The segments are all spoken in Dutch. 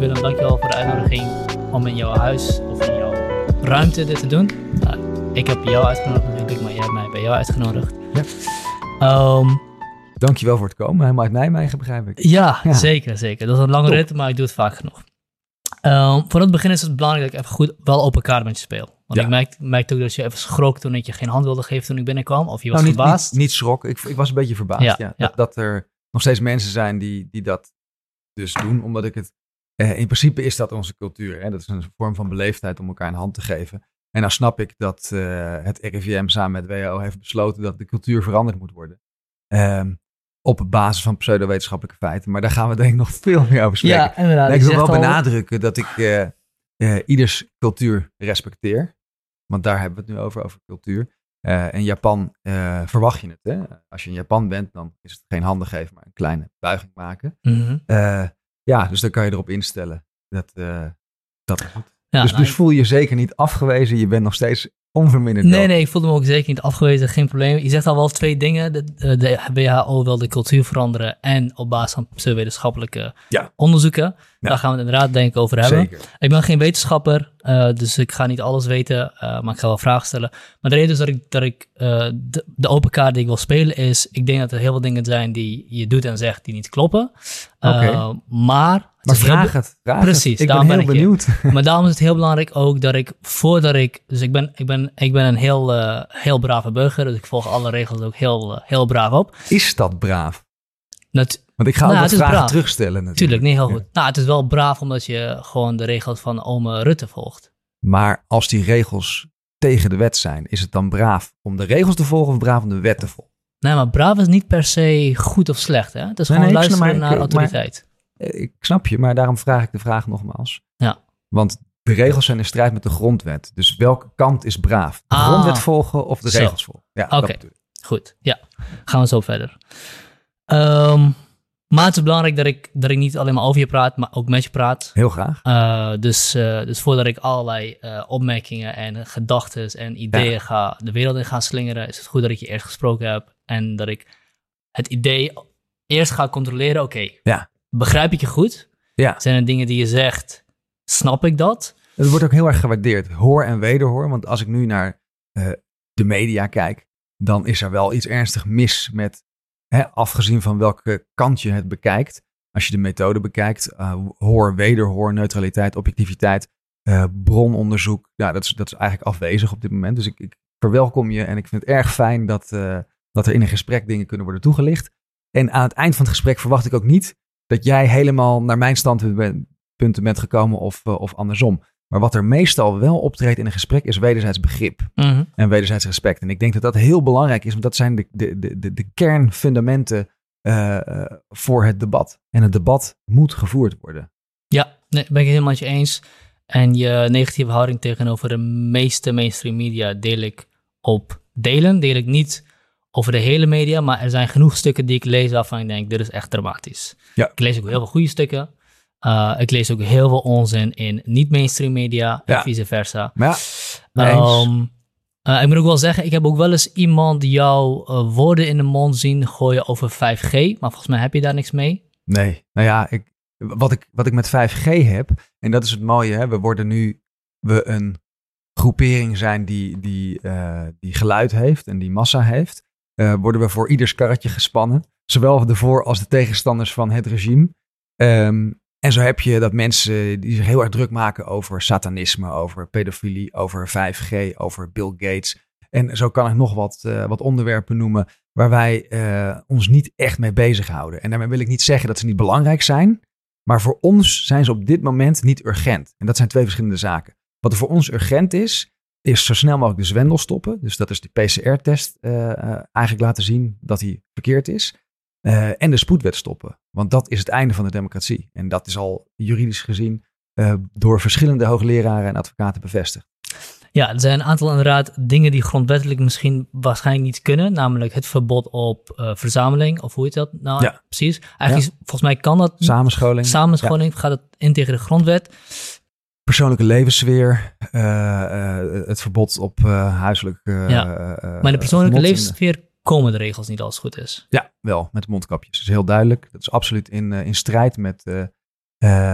Willem, dankjewel voor de uitnodiging om in jouw huis of in jouw ruimte dit te doen. Uh, ik heb jou uitgenodigd natuurlijk, maar jij hebt mij bij jou uitgenodigd. Ja. Um, Dankjewel voor het komen. Helemaal uit Nijmegen, begrijp ik. Ja, zeker, zeker. Dat is een lange rit, maar ik doe het vaak genoeg. Um, voor het begin is het belangrijk dat ik even goed wel open kaart met je speel. Want ik merkte, merkte ook dat je even schrok toen ik je geen hand wilde geven toen ik binnenkwam. Of je was nou, niet, verbaasd. Niet, niet, schrok. Ik, ik was een beetje verbaasd. Ja, dat, dat, er nog steeds mensen zijn die, die dat dus doen. Omdat ik het... Eh, in principe is dat onze cultuur. Hè? Dat is een vorm van beleefdheid om elkaar een hand te geven. En dan snap ik dat uh, het RIVM samen met WHO heeft besloten dat de cultuur veranderd moet worden. Um, op basis van pseudowetenschappelijke feiten. Maar daar gaan we denk ik nog veel meer over spreken. Ja, inderdaad. ik wil wel benadrukken dat ik uh, uh, ieders cultuur respecteer. Want daar hebben we het nu over, over cultuur. Uh, in Japan verwacht je het. Hè? Als je in Japan bent, dan is het geen handen geven, maar een kleine buiging maken. Mm -hmm. Ja, dus dan kan je erop instellen dat dat is goed. Ja, dus, nou, dus voel je je zeker niet afgewezen. Je bent nog steeds onverminderd. Nee, nee, ik voelde me ook zeker niet afgewezen. Geen probleem. Je zegt al wel twee dingen. De, de WHO wil de cultuur veranderen. En op basis van wetenschappelijke ja. onderzoeken. Daar gaan we het inderdaad denk ik over hebben. Zeker. Ik ben geen wetenschapper. Uh, dus ik ga niet alles weten. Uh, maar ik ga wel vragen stellen. Maar de reden is dat ik, dat ik uh, de, de, open kaart die ik wil spelen is. Ik denk dat er heel veel dingen zijn die je doet en zegt die niet kloppen. Okay. maar maar vraag het. Vraag Precies. Het. Ik ben heel benieuwd. maar daarom is het heel belangrijk ook dat ik voordat ik. Dus ik ben, ik ben, ik ben een heel, heel brave burger. Dus ik volg alle regels ook heel, heel braaf op. Is dat braaf? Dat, Want ik ga nou, wat vragen braaf. terugstellen. Natuurlijk. Tuurlijk, niet heel goed. Nou, het is wel braaf omdat je gewoon de regels van ome Rutte volgt. Maar als die regels tegen de wet zijn, is het dan braaf om de regels te volgen of braaf om de wet te volgen? Nee, maar braaf is niet per se goed of slecht. Hè? Het is gewoon nee, luisteren naar autoriteit. Eh, ik snap je, maar daarom vraag ik de vraag nogmaals. Ja. Want de regels zijn in strijd met de grondwet. Dus welke kant is braaf? De Ah. grondwet volgen of de Zo. regels volgen? Ja, Oké. Goed, ja. Gaan we zo verder. Ehm, maar het is belangrijk dat ik, dat ik niet alleen maar over je praat, maar ook met je praat. Heel graag. Eh, dus, eh, dus voordat ik allerlei eh, opmerkingen en gedachten en ideeën Ja. ga de wereld in ga slingeren, is het goed dat ik je eerst gesproken heb en dat ik het idee eerst ga controleren. Oké, Ja. begrijp ik je goed? Ja. Zijn er dingen die je zegt, snap ik dat? Het wordt ook heel erg gewaardeerd. Hoor en wederhoor. Want als ik nu naar de media kijk, dan is er wel iets ernstig mis met, afgezien van welke kant je het bekijkt. Als je de methode bekijkt, eh, hoor, wederhoor, neutraliteit, objectiviteit, eh, brononderzoek. Ja, dat is, dat is eigenlijk afwezig op dit moment. Dus ik, ik verwelkom je en ik vind het erg fijn dat, eh, dat er in een gesprek dingen kunnen worden toegelicht. En aan het eind van het gesprek verwacht ik ook niet dat jij helemaal naar mijn standpunt bent, gekomen of, of andersom. Maar wat er meestal wel optreedt in een gesprek is wederzijds begrip Mhm. en wederzijds respect. En ik denk dat dat heel belangrijk is, want dat zijn de, de, de, de, kernfundamenten eh, voor het debat. En het debat moet gevoerd worden. Ja, nee, ben ik het helemaal met je eens. En je negatieve houding tegenover de meeste mainstream media deel ik op delen. Deel ik niet over de hele media, maar er zijn genoeg stukken die ik lees waarvan ik denk, dit is echt dramatisch. Ja. Ik lees ook heel veel goede stukken. Uh, ik lees ook heel veel onzin in niet-mainstream media en Ja. vice versa. Ja. Ehm, eh, ik moet ook wel zeggen, ik heb ook wel eens iemand jouw eh, woorden in de mond zien gooien over 5G, maar volgens mij heb je daar niks mee. Nee, nou ja, ik, wat, ik, wat ik met 5G heb, en dat is het mooie, hè, we worden nu we een groepering zijn die, die, eh, die geluid heeft en die massa heeft, eh, worden we voor ieders karretje gespannen. Zowel de voor- als de tegenstanders van het regime. Ehm, en zo heb je dat mensen die zich heel erg druk maken over satanisme, over pedofilie, over 5G, over Bill Gates. En zo kan ik nog wat, eh, wat onderwerpen noemen waar wij eh, ons niet echt mee bezighouden. En daarmee wil ik niet zeggen dat ze niet belangrijk zijn, maar voor ons zijn ze op dit moment niet urgent. En dat zijn twee verschillende zaken. Wat er voor ons urgent is, is zo snel mogelijk de zwendel stoppen. Dus dat is de PCR-test eh, eigenlijk laten zien dat die verkeerd is. Eh, en de spoedwet stoppen. Want dat is het einde van de democratie. En dat is al juridisch gezien eh, door verschillende hoogleraren en advocaten bevestigd. Ja, er zijn een aantal inderdaad dingen die grondwettelijk misschien waarschijnlijk niet kunnen. Namelijk het verbod op eh, verzameling, of hoe heet dat nou Ja. precies? Eigenlijk, is- volgens mij kan dat. Samenscholing. Samenscholing gaat het in tegen de grondwet. persoonlijke levenssfeer, het verbod op huiselijk. Maar de persoonlijke levenssfeer komen de regels niet als het goed is. Ja, wel, met mondkapjes. Dat is heel duidelijk. Dat is absoluut in, eh, in strijd met, eh,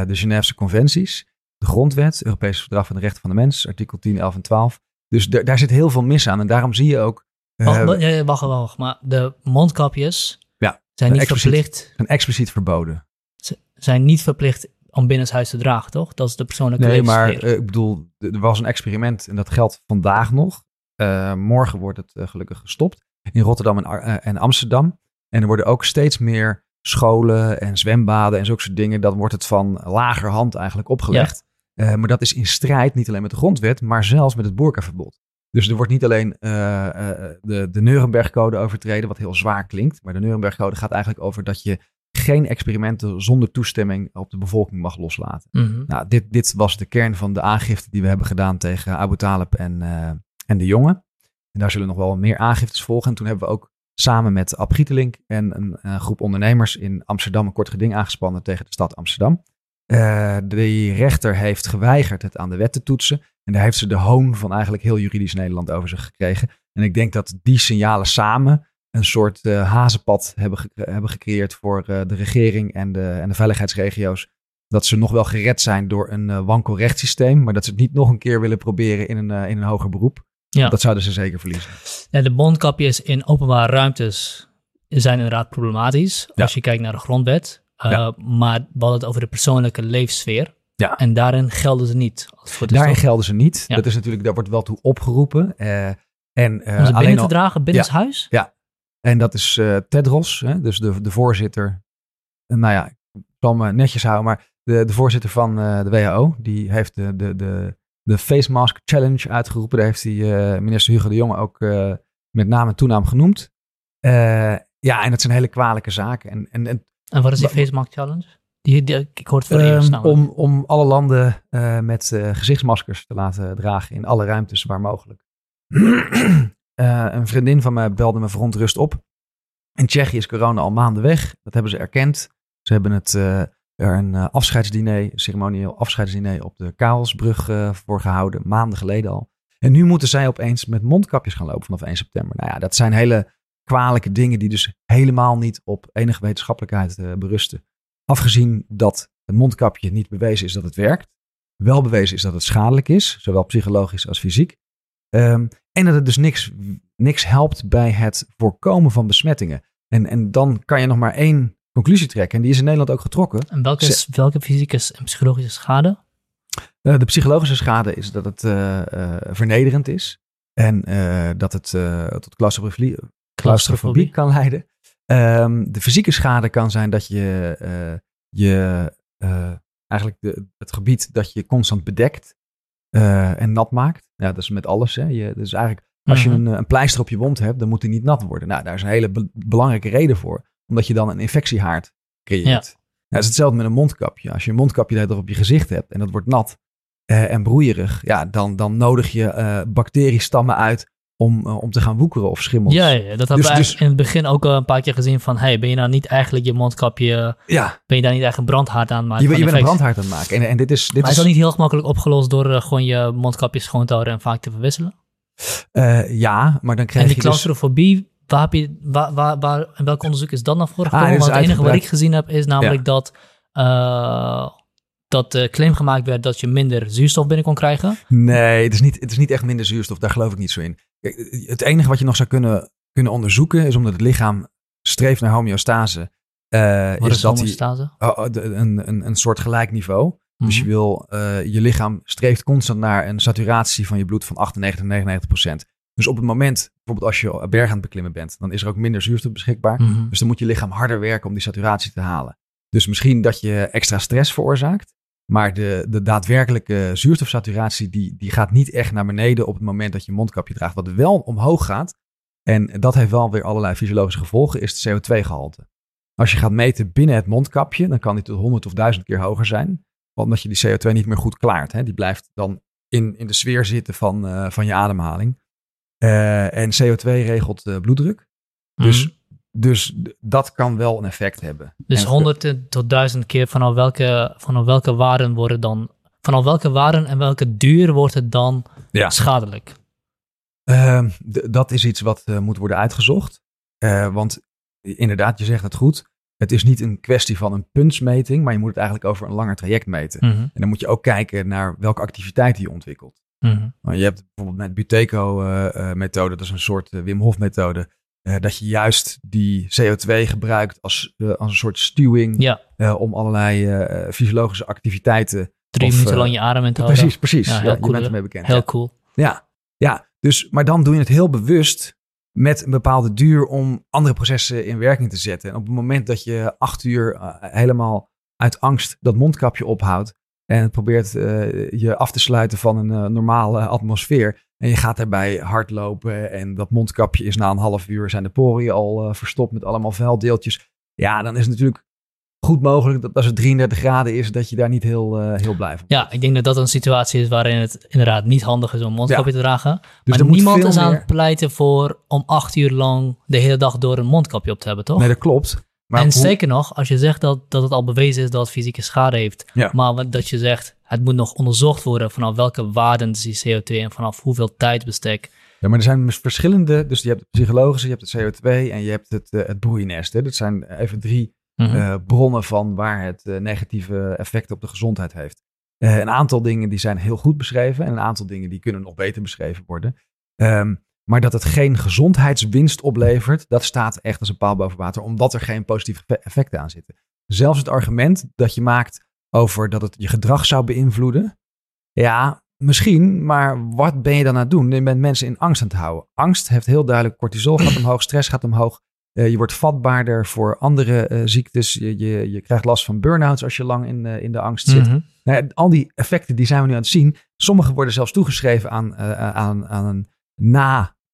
de Geneefse conventies, de grondwet, Europese Verdrag van de Rechten van de Mens, artikel 10, 11 en 12. Dus daar zit heel veel mis aan. En daarom zie je ook. Uh, wacht, wacht, wacht, maar de mondkapjes ja, zijn niet verplicht. Zijn expliciet verboden. Ze zijn niet verplicht om binnenshuis te dragen, toch? Dat is de persoonlijke Nee, maar uh, ik bedoel, er was een experiment en dat geldt vandaag nog. Uh, morgen wordt het gelukkig gestopt in Rotterdam en, en Amsterdam. En er worden ook steeds meer scholen en zwembaden en zulke soort dingen. Dan wordt het van lager hand eigenlijk opgelegd. Uh, maar dat is in strijd niet alleen met de grondwet, maar zelfs met het boerkaverbod. Dus er wordt niet alleen uh, uh, de, de Nuremberg-code overtreden, wat heel zwaar klinkt. Maar de Nuremberg-code gaat eigenlijk over dat je geen experimenten zonder toestemming op de bevolking mag loslaten. Mm -hmm. Nou, dit, dit was de kern van de aangifte die we hebben gedaan tegen Abu Talib en, en de jongen. En daar zullen nog wel meer aangiftes volgen. En toen hebben we ook samen met Ab Gietelink en een, groep ondernemers in Amsterdam een kort geding aangespannen tegen de stad Amsterdam. Uh, de rechter heeft geweigerd het aan de wet te toetsen. En daar heeft ze de hoon van eigenlijk heel juridisch Nederland over zich gekregen. En ik denk dat die signalen samen een soort uh, hazenpad hebben, hebben gecreëerd voor uh, de regering en de, en de veiligheidsregio's. Dat ze nog wel gered zijn door een wankel rechtssysteem, maar dat ze het niet nog een keer willen proberen in een, in een hoger beroep. Ja. Dat zouden ze zeker verliezen. Ja, de mondkapjes in openbare ruimtes zijn inderdaad problematisch. Als je kijkt naar de grondwet. Uh, ja. Maar we hadden het over de persoonlijke leefsfeer. Ja. En daarin gelden ze niet. Daarin gelden ze niet. Ja. Dat is natuurlijk, daar wordt wel toe opgeroepen. Uh, en, uh, Om ze binnen te dragen, binnen ja. huis? Ja. En dat is Tedros, hè, dus de, de voorzitter. Nou ja, ik zal me netjes houden, maar de, de voorzitter van de WHO, die heeft de, de, de, de Face Mask Challenge uitgeroepen. Daar heeft hij minister Hugo de Jonge ook met naam en toenaam genoemd. ja, en dat zijn hele kwalijke zaken. En, en, en en wat is die Face Mask Challenge? Die, die, ik hoor het voor um, om, om alle landen met gezichtsmaskers te laten dragen in alle ruimtes waar mogelijk. een vriendin van mij belde me verontrust op. In Tsjechië is corona al maanden weg. Dat hebben ze erkend. Ze hebben het, er een afscheidsdiner, een ceremonieel afscheidsdiner op de Karelsbrug voor gehouden. Maanden geleden al. En nu moeten zij opeens met mondkapjes gaan lopen vanaf 1 september. Nou ja, dat zijn hele kwalijke dingen die dus helemaal niet op enige wetenschappelijkheid uh, berusten. Afgezien dat het mondkapje niet bewezen is dat het werkt. Wel bewezen is dat het schadelijk is, zowel psychologisch als fysiek. Um, en dat het dus niks, niks helpt bij het voorkomen van besmettingen. En, en dan kan je nog maar één conclusie trekken. En die is in Nederland ook getrokken. En welke, is, welke fysieke en psychologische schade? Uh, de psychologische schade is dat het uh, vernederend is. En dat het tot claustrofobie, claustrofobie kan leiden. Um, de fysieke schade kan zijn dat je, je eigenlijk de, het gebied dat je constant bedekt en nat maakt. Ja, dat is met alles. Hè. Je, dus eigenlijk, als je een, een, pleister op je wond hebt, dan moet die niet nat worden. Nou, daar is een hele be belangrijke reden voor. Omdat je dan een infectiehaard creëert. Ja. Nou, dat is hetzelfde met een mondkapje. Als je een mondkapje dat op je gezicht hebt en dat wordt nat en broeierig, ja, dan, dan nodig je bacteriestammen uit om, uh, om te gaan woekeren of schimmels. Ja, ja dat hebben dus, we dus, in het begin ook al een paar keer gezien van... hey, ben je nou niet eigenlijk je mondkapje... Ja. Ben je daar niet eigenlijk een brandhaard aan het maken? Je, je bent een brandhaard aan het maken. En, en dit is, dit maar is dat niet heel gemakkelijk opgelost door uh, gewoon je mondkapje schoon te houden en vaak te verwisselen? Uh, ja, maar dan krijg je En die claustrofobie, waar heb je, waar, waar, waar, in welk onderzoek is dat naar voren gekomen? Ah, Want het enige wat ik gezien heb is namelijk ja. dat dat uh, claim gemaakt werd dat je minder zuurstof binnen kon krijgen? Nee, het is niet, het is niet echt minder zuurstof. Daar geloof ik niet zo in. Kijk, het enige wat je nog zou kunnen, kunnen onderzoeken is omdat het lichaam streeft naar homeostase. Uh, wat is, is dat homeostase? Die, oh, een, een, een soort gelijk niveau. Dus je mhm. wil, uh, je lichaam streeft constant naar een saturatie van je bloed van 98, 99 procent. Dus op het moment, bijvoorbeeld als je berg aan het beklimmen bent, dan is er ook minder zuurstof beschikbaar. Mm -hmm. Dus dan moet je lichaam harder werken om die saturatie te halen. Dus misschien dat je extra stress veroorzaakt. Maar de, de daadwerkelijke zuurstofsaturatie die, die gaat niet echt naar beneden op het moment dat je mondkapje draagt. Wat wel omhoog gaat, en dat heeft wel weer allerlei fysiologische gevolgen, is het CO2-gehalte. Als je gaat meten binnen het mondkapje, dan kan die tot 100 of 1000 keer hoger zijn. Omdat je die CO2 niet meer goed klaart. Hè? Die blijft dan in, in de sfeer zitten van, uh, van je ademhaling. Uh, en CO2 regelt uh, bloeddruk. Dus mm -hmm. Dus dat kan wel een effect hebben. Dus en 100 tot 1000 keer vanaf welke, vanaf welke waren worden dan. Vanaf welke waren en welke duur wordt het dan ja. schadelijk? Uh, dat is iets wat uh, moet worden uitgezocht. Uh, want inderdaad, je zegt het goed. het is niet een kwestie van een puntsmeting, maar je moet het eigenlijk over een langer traject meten. Mhm. En dan moet je ook kijken naar welke activiteit je ontwikkelt. Mhm. Je hebt bijvoorbeeld met Buteco-methode, dat is een soort eh, Wim Hof-methode, eh, dat je juist die CO2 gebruikt als, eh, als een soort stuwing Ja, eh, om allerlei eh, fysiologische activiteiten. drie Of, minuten eh, lang je adem in te houden. Precies, precies. Ja, Ja, heel je cool, bent ermee bekend. Heel ja. cool. Ja, ja. Dus, maar dan doe je het heel bewust met een bepaalde duur om andere processen in werking te zetten. En op het moment dat je acht uur eh, helemaal uit angst dat mondkapje ophoudt en probeert eh, je af te sluiten van een eh, normale atmosfeer en je gaat daarbij hardlopen en dat mondkapje is na een half uur zijn de poriën al eh, verstopt met allemaal vuildeeltjes. Ja, dan is het natuurlijk goed mogelijk dat als het 33 graden is, dat je daar niet heel, heel blij van Ja, ik denk dat dat een situatie is waarin het inderdaad niet handig is om een mondkapje te dragen. Dus maar niemand is aan meer- het pleiten voor om acht uur lang de hele dag door een mondkapje op te hebben, toch? Nee, dat klopt. Maar en hoe- zeker nog, als je zegt dat, dat het al bewezen is dat het fysieke schade heeft, Ja. maar wat- dat je zegt het moet nog onderzocht worden vanaf welke waarden is die CO2 en vanaf hoeveel tijdsbestek. Ja, maar er zijn verschillende. Dus je hebt het psychologische, je hebt het CO2 en je hebt het, eh, het broeinest. Hè. Dat zijn even drie Mhm. eh, bronnen van waar het eh, negatieve effect op de gezondheid heeft. Een aantal dingen die zijn heel goed beschreven en een aantal dingen die kunnen nog beter beschreven worden. Ehm, maar dat het geen gezondheidswinst oplevert, dat staat echt als een paal boven water, omdat er geen positieve effe- effecten aan zitten. Zelfs het argument dat je maakt over dat het je gedrag zou beïnvloeden. Ja, misschien, maar wat ben je dan aan het doen? Je bent mensen in angst aan het houden. Angst heeft heel duidelijk cortisol gaat omhoog, stress gaat omhoog. Eh, je wordt vatbaarder voor andere eh, ziektes. Je, je, je krijgt last van burn-outs als je lang in, eh, in de angst zit. Mhm. Nou ja, al die effecten die zijn we nu aan het zien. Sommige worden zelfs toegeschreven aan, aan, aan een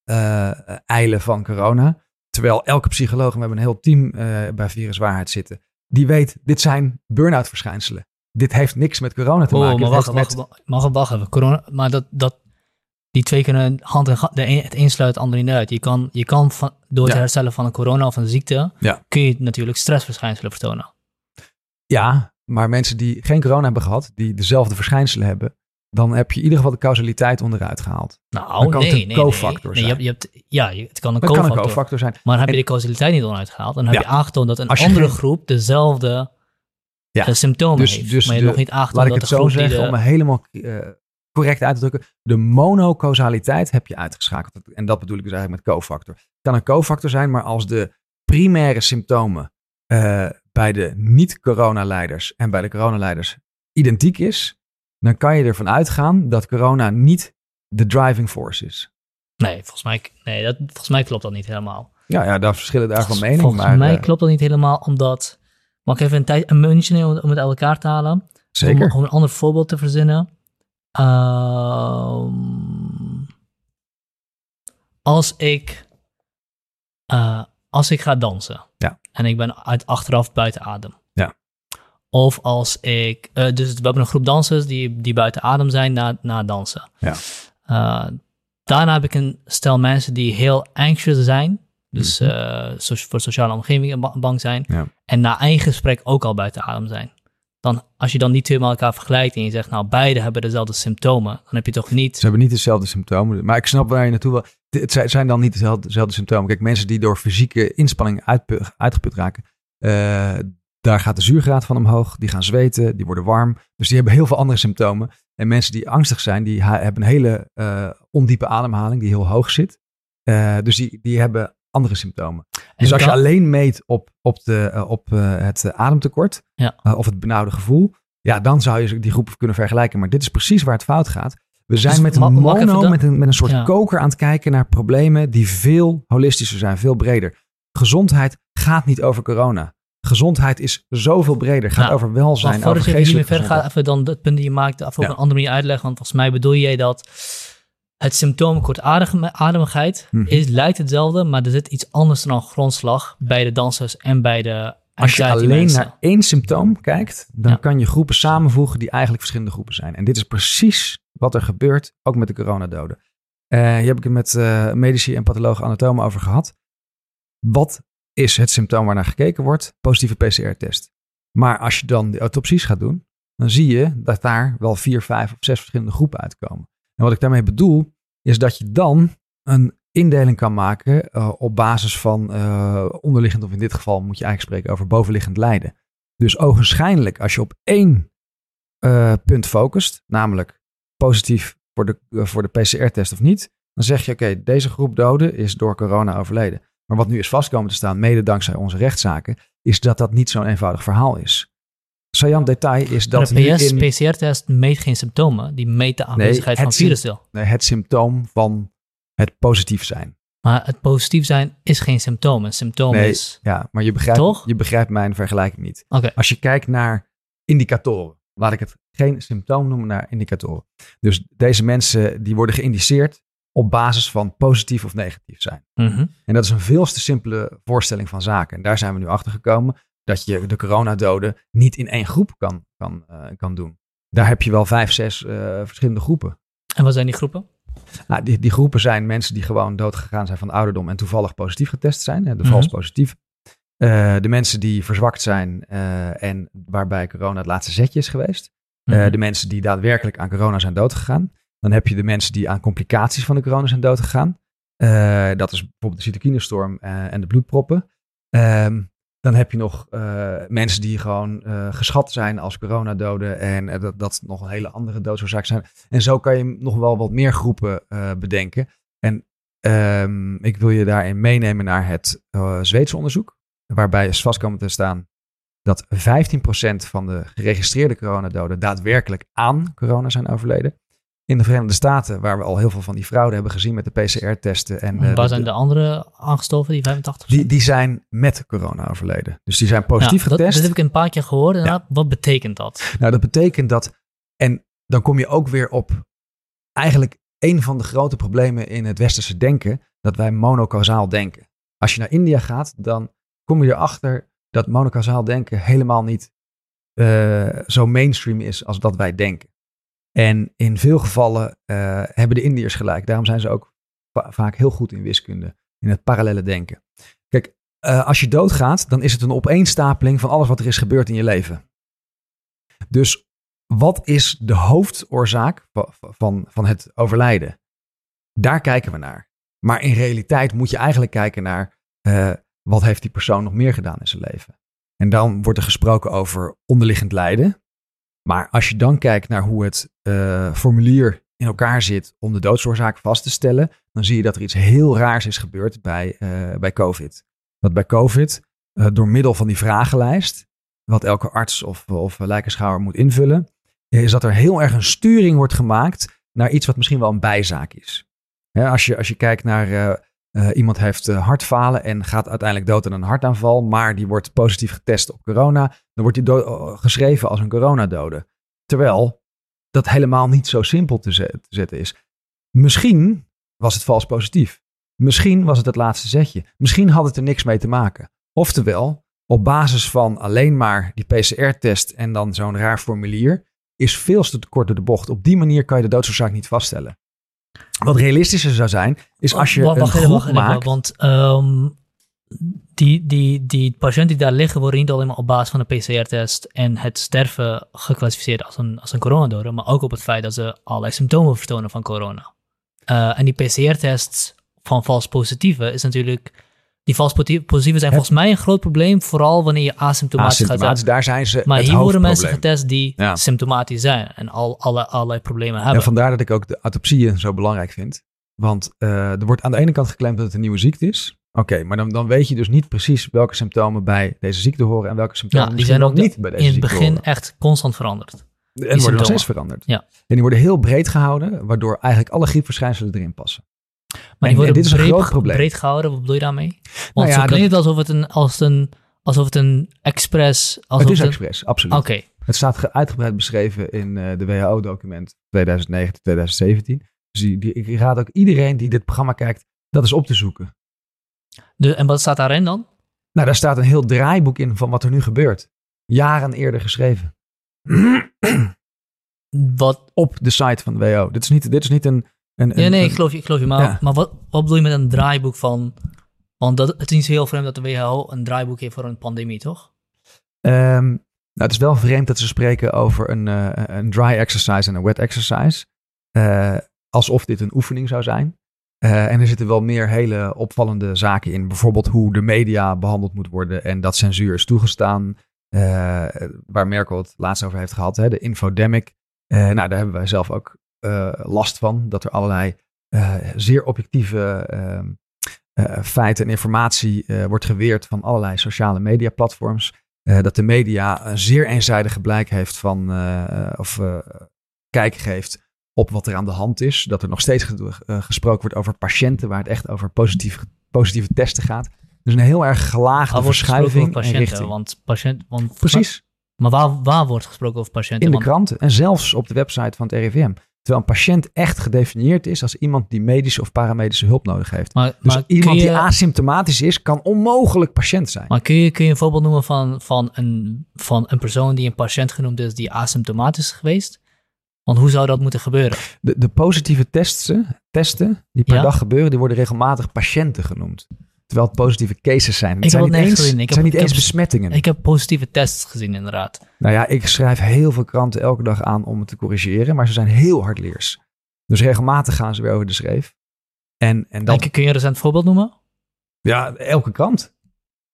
na-eilen van corona. Terwijl elke psycholoog, en we hebben een heel team eh, bij Viruswaarheid zitten, die weet, dit zijn burn-out verschijnselen. Dit heeft niks met corona te Oh, maken. maar Het wacht, wacht, met- wacht, wacht, wacht even. Corona, maar dat, dat, die twee kunnen hand in hand, de een, het een sluit het andere niet uit. Je kan, je kan van, door Ja. herstellen van een corona of een ziekte, Ja. kun je natuurlijk stressverschijnselen vertonen. Ja, maar mensen die geen corona hebben gehad, die dezelfde verschijnselen hebben, dan heb je in ieder geval de causaliteit onderuit gehaald. Nou, kan nee, het een nee, cofactor nee. nee. Je zijn. hebt, je hebt, ja, het kan een Dat cofactor. zijn. Maar heb je de causaliteit niet onderuit gehaald. Dan heb Ja. je aangetoond dat een andere geen- groep dezelfde Ja. symptomen Dus- heeft. dus maar je de- nog niet aangetoond Laat ik dat het de zo zeggen, de- om me helemaal eh, correct uit te drukken. De monocausaliteit heb je uitgeschakeld. En dat bedoel ik dus eigenlijk met cofactor. Het kan een cofactor zijn, maar als de primaire symptomen eh, bij de niet-coronaleiders en bij de coronaleiders identiek is, dan kan je ervan uitgaan dat corona niet de driving force is. Nee, volgens mij, nee dat, volgens mij klopt dat niet helemaal. Ja, ja daar verschillen daar van Volgens- mening. Volgens maar, mij eh, klopt dat niet helemaal, omdat... Mag ik even een, tijd, een muntje nemen om, het uit elkaar te halen? zeker. Om, om een ander voorbeeld te verzinnen. Ehm, als ik... eh, als ik ga dansen. Ja. En ik ben uit achteraf buiten adem. Of als ik... eh, dus we hebben een groep dansers die, die buiten adem zijn na, na dansen. Ja. Eh, daarna heb ik een stel mensen die heel anxious zijn. Dus Mhm. eh, so- voor sociale omgeving ba- bang zijn. Ja. En na eigen gesprek ook al buiten adem zijn. Dan, als je dan die twee met elkaar vergelijkt en je zegt, nou, beide hebben dezelfde symptomen, dan heb je toch niet. Ze hebben niet dezelfde symptomen. Maar ik snap waar je naartoe wil. Het zijn- dan niet dezelfde, dezelfde symptomen. Kijk, mensen die door fysieke inspanning uitgeput raken. Daar gaat de zuurgraad van omhoog. Die gaan zweten, die worden warm. Dus die hebben heel veel andere symptomen. En mensen die angstig zijn, die hebben een hele eh, ondiepe ademhaling die heel hoog zit. Eh, dus die, die hebben andere symptomen. En Dus als je alleen meet op, op, de, eh, op het ademtekort Ja. of het benauwde gevoel, ja, dan zou je die groepen kunnen vergelijken. Maar dit is precies waar het fout gaat. We zijn Dus met een mono, dan- met een, met een soort Ja. koker aan het kijken naar problemen die veel holistischer zijn, veel breder. Gezondheid gaat niet over corona. Gezondheid is zoveel breder. Gaat Nou, over welzijn, Maar voordat over je hiermee geestelijke verder gaat, even dan het punt die je maakt, even op Ja. een andere manier uitleggen. Want volgens mij bedoel jij dat het symptoom kortademigheid Mhm. is, lijkt hetzelfde, maar er zit iets anders dan grondslag bij de dansers en bij de Als je alleen mensen. naar één symptoom kijkt, dan Ja. kan je groepen samenvoegen die eigenlijk verschillende groepen zijn. En dit is precies wat er gebeurt, ook met de coronadoden. Eh hier heb ik het met eh, medici en pathologen anatomen over gehad. Wat is het symptoom waarnaar gekeken wordt? Positieve PCR-test. Maar als je dan de autopsies gaat doen, dan zie je dat daar wel vier, vijf of zes verschillende groepen uitkomen. En wat ik daarmee bedoel, is dat je dan een indeling kan maken uh, op basis van uh, onderliggend, of in dit geval moet je eigenlijk spreken over bovenliggend lijden. Dus ogenschijnlijk, als je op één uh, punt focust, namelijk positief voor de, voor de PCR-test of niet, dan zeg je: oké, deze groep doden is door corona overleden. Maar wat nu is vastkomen te staan, mede dankzij onze rechtszaken, is dat dat niet zo'n eenvoudig verhaal is. Sajan detail is dat. de in... PCR-test meet geen symptomen, die meet de aanwezigheid nee, van virusdeel. Nee, het symptoom van het positief zijn. Maar het positief zijn is geen symptoom. Een symptoom nee, is. Ja, maar je begrijpt, Toch? je begrijpt mijn vergelijking niet. Okay. Als je kijkt naar indicatoren, laat ik het geen symptoom noemen, naar indicatoren. Dus deze mensen die worden geïndiceerd op basis van positief of negatief zijn. Mhm. En dat is een veel te simpele voorstelling van zaken. En daar zijn we nu achter gekomen dat je de coronadoden niet in één groep kan, kan, uh, kan doen. Daar heb je wel vijf, zes uh, verschillende groepen. En wat zijn die groepen? Nou, die, die groepen zijn mensen die gewoon doodgegaan zijn van ouderdom en toevallig positief getest zijn, de vals mhm. positief. Uh, de mensen die verzwakt zijn en waarbij corona het laatste zetje is geweest. Mhm. De mensen die daadwerkelijk aan corona zijn doodgegaan. Dan heb je de mensen die aan complicaties van de corona zijn doodgegaan. dat is bijvoorbeeld de cytokinestorm en de bloedproppen. Um, dan heb je nog uh, mensen die gewoon uh, geschat zijn als coronadoden en uh, dat, dat nog een hele andere doodsoorzaak zijn. En zo kan je nog wel wat meer groepen bedenken. En um, ik wil je daarin meenemen naar het Zweedse onderzoek, waarbij vast komen te staan dat 15% van de geregistreerde coronadoden daadwerkelijk aan corona zijn overleden in de Verenigde Staten, waar we al heel veel van die fraude hebben gezien met de PCR-testen. En, waar uh, zijn de, andere aangestoven, die 85%? Die, die zijn met corona overleden. Dus die zijn positief getest. Dat, dat, heb ik een paar keer gehoord. Ja. Wat betekent dat? Nou, dat betekent dat, en dan kom je ook weer op eigenlijk een van de grote problemen in het westerse denken, dat wij monocausaal denken. Als je naar India gaat, dan kom je erachter dat monocausaal denken helemaal niet uh, zo mainstream is als dat wij denken. En in veel gevallen uh, hebben de Indiërs gelijk. Daarom zijn ze ook vaak heel goed in wiskunde, in het parallele denken. Kijk, uh, als je doodgaat, dan is het een opeenstapeling van alles wat er is gebeurd in je leven. Dus wat is de hoofdoorzaak van, van het overlijden? Daar kijken we naar. Maar in realiteit moet je eigenlijk kijken naar uh, wat heeft die persoon nog meer gedaan in zijn leven. En dan wordt er gesproken over onderliggend lijden. Maar als je dan kijkt naar hoe het uh, formulier in elkaar zit om de doodsoorzaak vast te stellen, dan zie je dat er iets heel raars is gebeurd bij, uh, bij COVID. Dat bij COVID, uh, door middel van die vragenlijst, wat elke arts of, of lijkenschouwer moet invullen, is dat er heel erg een sturing wordt gemaakt naar iets wat misschien wel een bijzaak is. als, je, als je kijkt naar uh, iemand heeft uh, hartfalen en gaat uiteindelijk dood aan een hartaanval, maar die wordt positief getest op corona. Dan wordt die uh, geschreven als een coronadode. Terwijl dat helemaal niet zo simpel te, te, zetten is. Misschien was het vals positief. Misschien was het het laatste zetje. Misschien had het er niks mee te maken. Oftewel, op basis van alleen maar die PCR-test en dan zo'n raar formulier, is veel te kort door de bocht. Op die manier kan je de doodsoorzaak niet vaststellen. Wat realistischer zou zijn, is als je wacht, een groep wacht, maakt... want um, die, die, die patiënten die daar liggen, worden niet alleen maar op basis van de PCR-test en het sterven geclassificeerd als een, als een coronadode, maar ook op het feit dat ze allerlei symptomen vertonen van corona. Uh, en die PCR-test van vals positieve is natuurlijk die vals positieven zijn volgens mij een groot probleem, vooral wanneer je asymptomatisch, asymptomatisch gaat daar zijn ze Maar hier worden mensen getest die symptomatisch zijn en al, alle, allerlei problemen hebben. En vandaar dat ik ook de autopsieën zo belangrijk vind. Want uh, er wordt aan de ene kant geklemd dat het een nieuwe ziekte is. Oké, maar dan, dan weet je dus niet precies welke symptomen bij deze ziekte horen en welke symptomen ja, die zijn ook niet bij deze ziekte In het begin echt constant veranderd. En worden nog steeds veranderd. Ja. En die worden heel breed gehouden, waardoor eigenlijk alle griepverschijnselen erin passen. Maar die worden dit is breed, een groot probleem. breed gehouden, wat bedoel je daarmee? Want nou ja, zo klinkt het alsof het een, als een, alsof het een expres... Het is een... expres, absoluut. Oké. Het staat uitgebreid beschreven in uh, de WHO-document 2019-2017. Dus die, die, ik raad ook iedereen die dit programma kijkt, dat is op te zoeken. De, en wat staat daarin dan? Nou, daar staat een heel draaiboek in van wat er nu gebeurt. Jaren eerder geschreven. Wat? Op de site van de WHO. Dit is niet, dit is niet een en, ja, nee, ik geloof je, ik geloof je. Maar, maar wat, wat bedoel je met een draaiboek van... Want dat, het is niet zo heel vreemd dat de WHO een draaiboek heeft voor een pandemie, toch? Um, nou, het is wel vreemd dat ze spreken over een, uh, een dry exercise en een wet exercise. Uh, alsof dit een oefening zou zijn. en er zitten wel meer hele opvallende zaken in. Bijvoorbeeld hoe de media behandeld moet worden en dat censuur is toegestaan. waar Merkel het laatst over heeft gehad, hè, de infodemic. nou, daar hebben wij zelf ook last van. Dat er allerlei zeer objectieve ehm, feiten en informatie wordt geweerd van allerlei sociale media platforms. Dat de media een zeer eenzijdige blijk heeft van, of kijk geeft op wat er aan de hand is. Dat er nog steeds gesproken wordt over patiënten, waar het echt over positieve, positieve testen gaat. Dus een heel erg gelaagde verschuiving over patiënten, richting. Want patiënt, want Precies. Maar waar, waar wordt gesproken over patiënten? In de kranten en zelfs op de website van het RIVM. Terwijl een patiënt echt gedefinieerd is als iemand die medische of paramedische hulp nodig heeft. Maar, dus maar iemand die asymptomatisch is, kan onmogelijk patiënt zijn. Maar kun je, kun je een voorbeeld noemen van, van, een, van een persoon die een patiënt genoemd is die asymptomatisch is geweest? Want hoe zou dat moeten gebeuren? De, de positieve testen, testen die per dag gebeuren, die worden regelmatig patiënten genoemd. Terwijl het positieve cases zijn. Het zijn niet eens, het zijn niet eens besmettingen. Ik heb positieve tests gezien, inderdaad. Nou ja, ik schrijf heel veel kranten elke dag aan om het te corrigeren. Maar ze zijn heel hardleers. Dus regelmatig gaan ze weer over de schreef. En, en dan... Kun je een recent voorbeeld noemen? Ja, elke krant.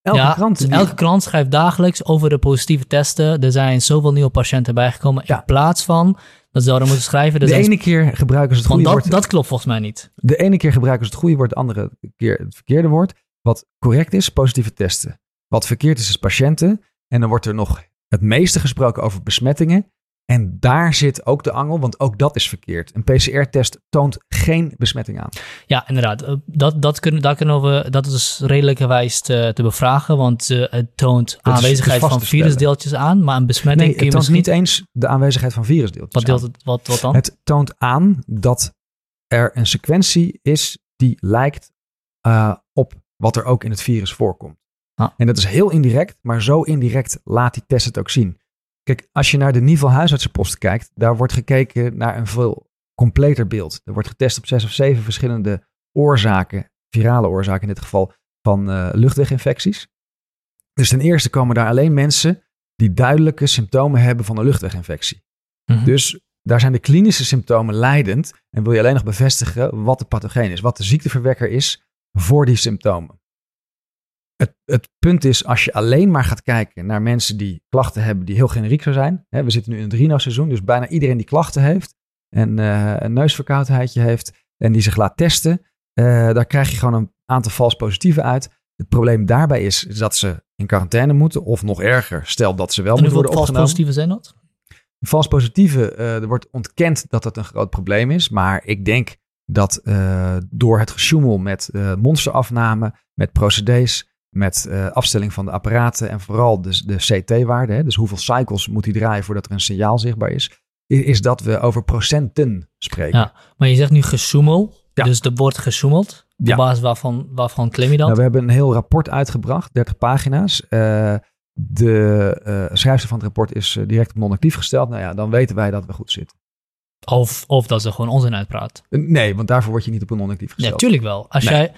Elke, ja, krant, dus elke krant schrijft dagelijks over de positieve testen. Er zijn zoveel nieuwe patiënten bijgekomen. In plaats van dat zouden moeten schrijven. de ene keer gebruiken ze het goede dat, woord. Dat klopt volgens mij niet. De ene keer gebruiken ze het goede woord, de andere keer het verkeerde woord. Wat correct is, positieve testen. Wat verkeerd is, is patiënten. En dan wordt er nog het meeste gesproken over besmettingen. En daar zit ook de angel, want ook dat is verkeerd. Een PCR-test toont geen besmetting aan. Ja, inderdaad. Eh, dat, dat, kunnen, daar kunnen we, dat is redelijkerwijs te, te bevragen, want uh, het toont aanwezigheid van virusdeeltjes aan, maar een besmetting nee, het toont niet eens de aanwezigheid van virusdeeltjes wat, deelt het, wat, wat dan? Het toont aan dat er een sequentie is die lijkt uh, op wat er ook in het virus voorkomt. Ah. En dat is heel indirect, maar zo indirect laat die test het ook zien. Kijk, als je naar de niveau huisartsenpost kijkt, daar wordt gekeken naar een veel completer beeld. Er wordt getest op zes of zeven verschillende oorzaken, virale oorzaken in dit geval, van uh, luchtweginfecties. Dus ten eerste komen daar alleen mensen die duidelijke symptomen hebben van een luchtweginfectie. Mhm. Dus daar zijn de klinische symptomen leidend en wil je alleen nog bevestigen wat de pathogeen is, wat de ziekteverwekker is voor die symptomen. Het, het, punt is, als je alleen maar gaat kijken naar mensen die klachten hebben die heel generiek zou zijn. Hè, we zitten nu in het rino-seizoen, dus bijna iedereen die klachten heeft en uh, een neusverkoudheidje heeft en die zich laat testen, uh, daar krijg je gewoon een aantal vals positieven uit. Het probleem daarbij is, dat ze in quarantaine moeten, of nog erger, stel dat ze wel moeten worden opgenomen. vals positieven zijn dat? Vals positieve, uh, er wordt ontkend dat dat een groot probleem is, maar ik denk dat uh, door het gesjoemel met uh, monsterafname, met procedés, met uh, afstelling van de apparaten en vooral de, de CT-waarde, dus hoeveel cycles moet hij draaien voordat er een signaal zichtbaar is, is dat we over procenten spreken. Ja, maar je zegt nu gesjoemel, ja. dus er wordt gesjoemeld. Op ja. basis waarvan, waarvan claim je dat? Nou, we hebben een heel rapport uitgebracht, 30 pagina's. de schrijfster van het rapport is direct op non-actief gesteld. Nou ja, dan weten wij dat we goed zitten. Of, of dat ze gewoon onzin uitpraat. Nee, want daarvoor word je niet op een non-actief gesteld. Ja, tuurlijk wel. Als jij...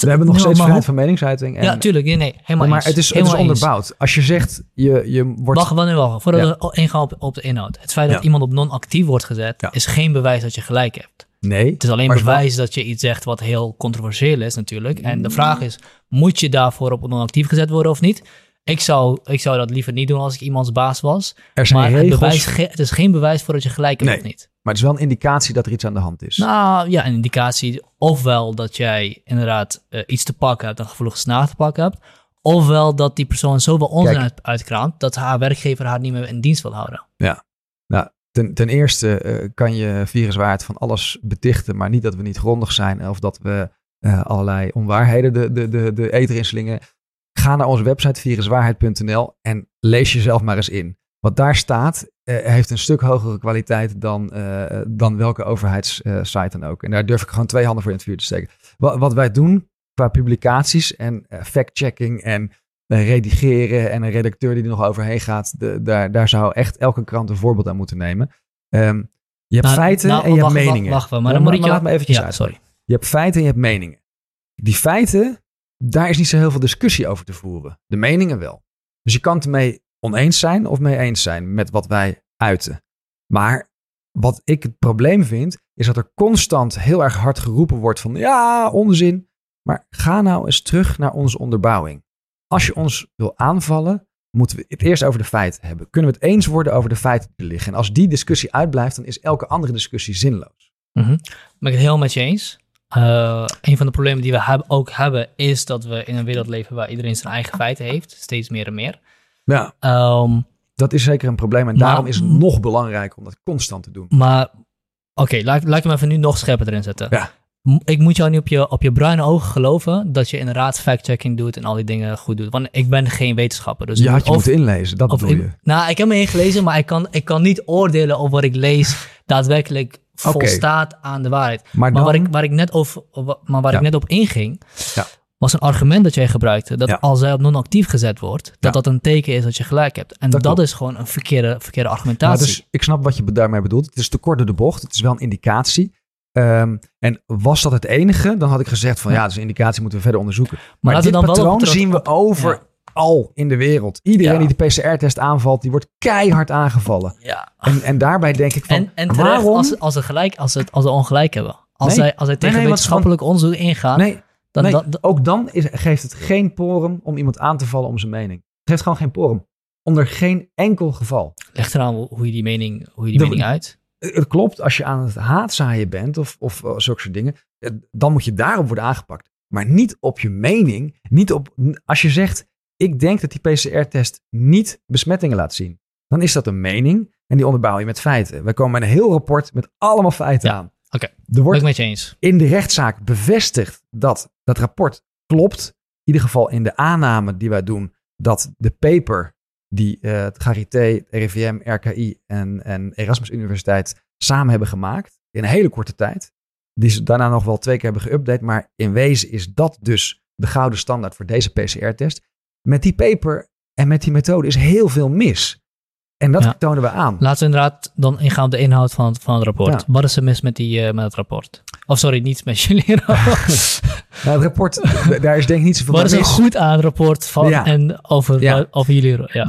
We hebben nog steeds vrijheid van meningsuiting. En... Ja, tuurlijk. Nee, nee helemaal Maar het is, het is onderbouwd. Als je zegt, je, je wordt... Wacht, wel nu wachten. Voordat we ingaan op, op de inhoud. Het feit dat iemand op non-actief wordt gezet, is geen bewijs dat je gelijk hebt. Nee. Het is alleen bewijs dat je iets zegt wat heel controversieel is natuurlijk. En de vraag is, moet je daarvoor op non-actief gezet worden of niet? Ik zou, ik zou dat liever niet doen als ik iemands baas was. Er zijn maar regels... het, bewijs, het is geen bewijs voor dat je gelijk hebt of niet. Maar het is wel een indicatie dat er iets aan de hand is. Nou ja, een indicatie ofwel dat jij inderdaad uh, iets te pakken hebt, een gevoelige snaar te pakken hebt. Ofwel dat die persoon zoveel onzin uit, uitkraamt dat haar werkgever haar niet meer in dienst wil houden. Ja, nou ten, ten eerste uh, kan je viruswaard van alles betichten, maar niet dat we niet grondig zijn of dat we uh, allerlei onwaarheden de, de, de, de eter inslingen. Ga naar onze website viruswaarheid.nl en lees jezelf maar eens in. Wat daar staat, uh, heeft een stuk hogere kwaliteit dan, uh, dan welke overheidssite uh, dan ook. En daar durf ik gewoon twee handen voor in het vuur te steken. Wat, wat wij doen qua publicaties en fact-checking en redigeren en een redacteur die er nog overheen gaat, de, daar, daar zou echt elke krant een voorbeeld aan moeten nemen. Um, je hebt nou, feiten nou, en je wacht, hebt meningen. Wacht, wacht, maar dan moet ik je... laat me eventjes ja, uit. Sorry. Je hebt feiten en je hebt meningen. Die feiten, daar is niet zo heel veel discussie over te voeren. De meningen wel. Dus je kan het ermee oneens zijn of mee eens zijn met wat wij uiten. Maar wat ik het probleem vind, is dat er constant heel erg hard geroepen wordt van ja, onzin. Maar ga nou eens terug naar onze onderbouwing. Als je ons wil aanvallen, moeten we het eerst over de feiten hebben. Kunnen we het eens worden over de feiten die liggen? En als die discussie uitblijft, dan is elke andere discussie zinloos. Mm. Ben ik het heel met je eens. Uh, een van de problemen die we ook hebben, is dat we in een wereld leven waar iedereen zijn eigen feiten heeft, steeds meer en meer. Ja. Um, dat is zeker een probleem en daarom is het nog belangrijker om dat constant te doen. Maar oké, okay, laat, laat ik hem even nu nog scherper erin zetten. Ja. Ik moet jou niet op je, op je bruine ogen geloven dat je inderdaad fact-checking doet en al die dingen goed doet. Want ik ben geen wetenschapper. Dus je had je moeten inlezen, dat bedoel je? nou, ik heb me ingelezen, maar ik kan, ik kan niet oordelen of wat ik lees daadwerkelijk volstaat aan de waarheid. Maar, maar waar, ik, waar ik net, over, maar waar ik net op inging, ja. was een argument dat jij gebruikte. Dat als hij op non-actief gezet wordt, dat dat een teken is dat je gelijk hebt. En dat, is gewoon een verkeerde, verkeerde argumentatie. dus ik snap wat je daarmee bedoelt. Het is te kort door de bocht. Het is wel een indicatie. Ehm, en was dat het enige, dan had ik gezegd van ja, dus een indicatie moeten we verder onderzoeken. Maar, maar dit dan patroon wel zien we over al in de wereld. Iedereen die de PCR-test aanvalt, die wordt keihard aangevallen. Ja. En, en daarbij denk ik van, en, en waarom... Als, als, ze gelijk, als, het, als ze ongelijk hebben. Als, zij, als zij tegen nee, wetenschappelijk onderzoek ingaan... Nee, dan, dan, ook dan is, geeft het geen porum om iemand aan te vallen om zijn mening. Het geeft gewoon geen porum. Onder geen enkel geval. Leg eraan hoe je die mening, hoe je die mening uit. Het klopt, als je aan het haatzaaien bent of, of zulke soort dingen, dan moet je daarop worden aangepakt. Maar niet op je mening. Niet op, als je zegt, ik denk dat die PCR-test niet besmettingen laat zien. Dan is dat een mening en die onderbouw je met feiten. We komen met een heel rapport met allemaal feiten aan. Oké, okay. wordt met je eens. in de rechtszaak bevestigd dat dat rapport klopt. In ieder geval in de aanname die wij doen dat de paper die uh, het Charité, RIVM, RKI en, en Erasmus Universiteit samen hebben gemaakt in een hele korte tijd. Die ze daarna nog wel twee keer hebben geüpdate. Maar in wezen is dat dus de gouden standaard voor deze PCR-test met die paper en met die methode is heel veel mis. En dat tonen we aan. Laten we inderdaad dan ingaan op de inhoud van het, van het rapport. Wat is er mis met, die, uh, met het rapport? Of sorry, niet met jullie rapport. nou, het rapport, daar is denk ik niet zoveel Wat is er goed aan het rapport van en over, ja. over jullie? Ja.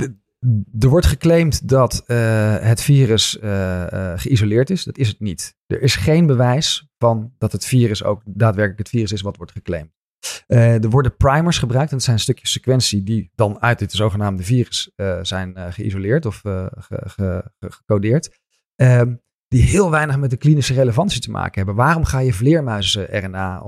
er wordt geclaimd dat uh, het virus uh, geïsoleerd is. Dat is het niet. Er is geen bewijs van dat het virus ook daadwerkelijk het virus is wat wordt geclaimd. Uh, er worden primers gebruikt. En dat zijn stukjes sequentie die dan uit dit zogenaamde virus uh, zijn uh, geïsoleerd of ge, ge, gecodeerd. Ehm, die heel weinig met de klinische relevantie te maken hebben. Waarom ga je vleermuizen-RNA,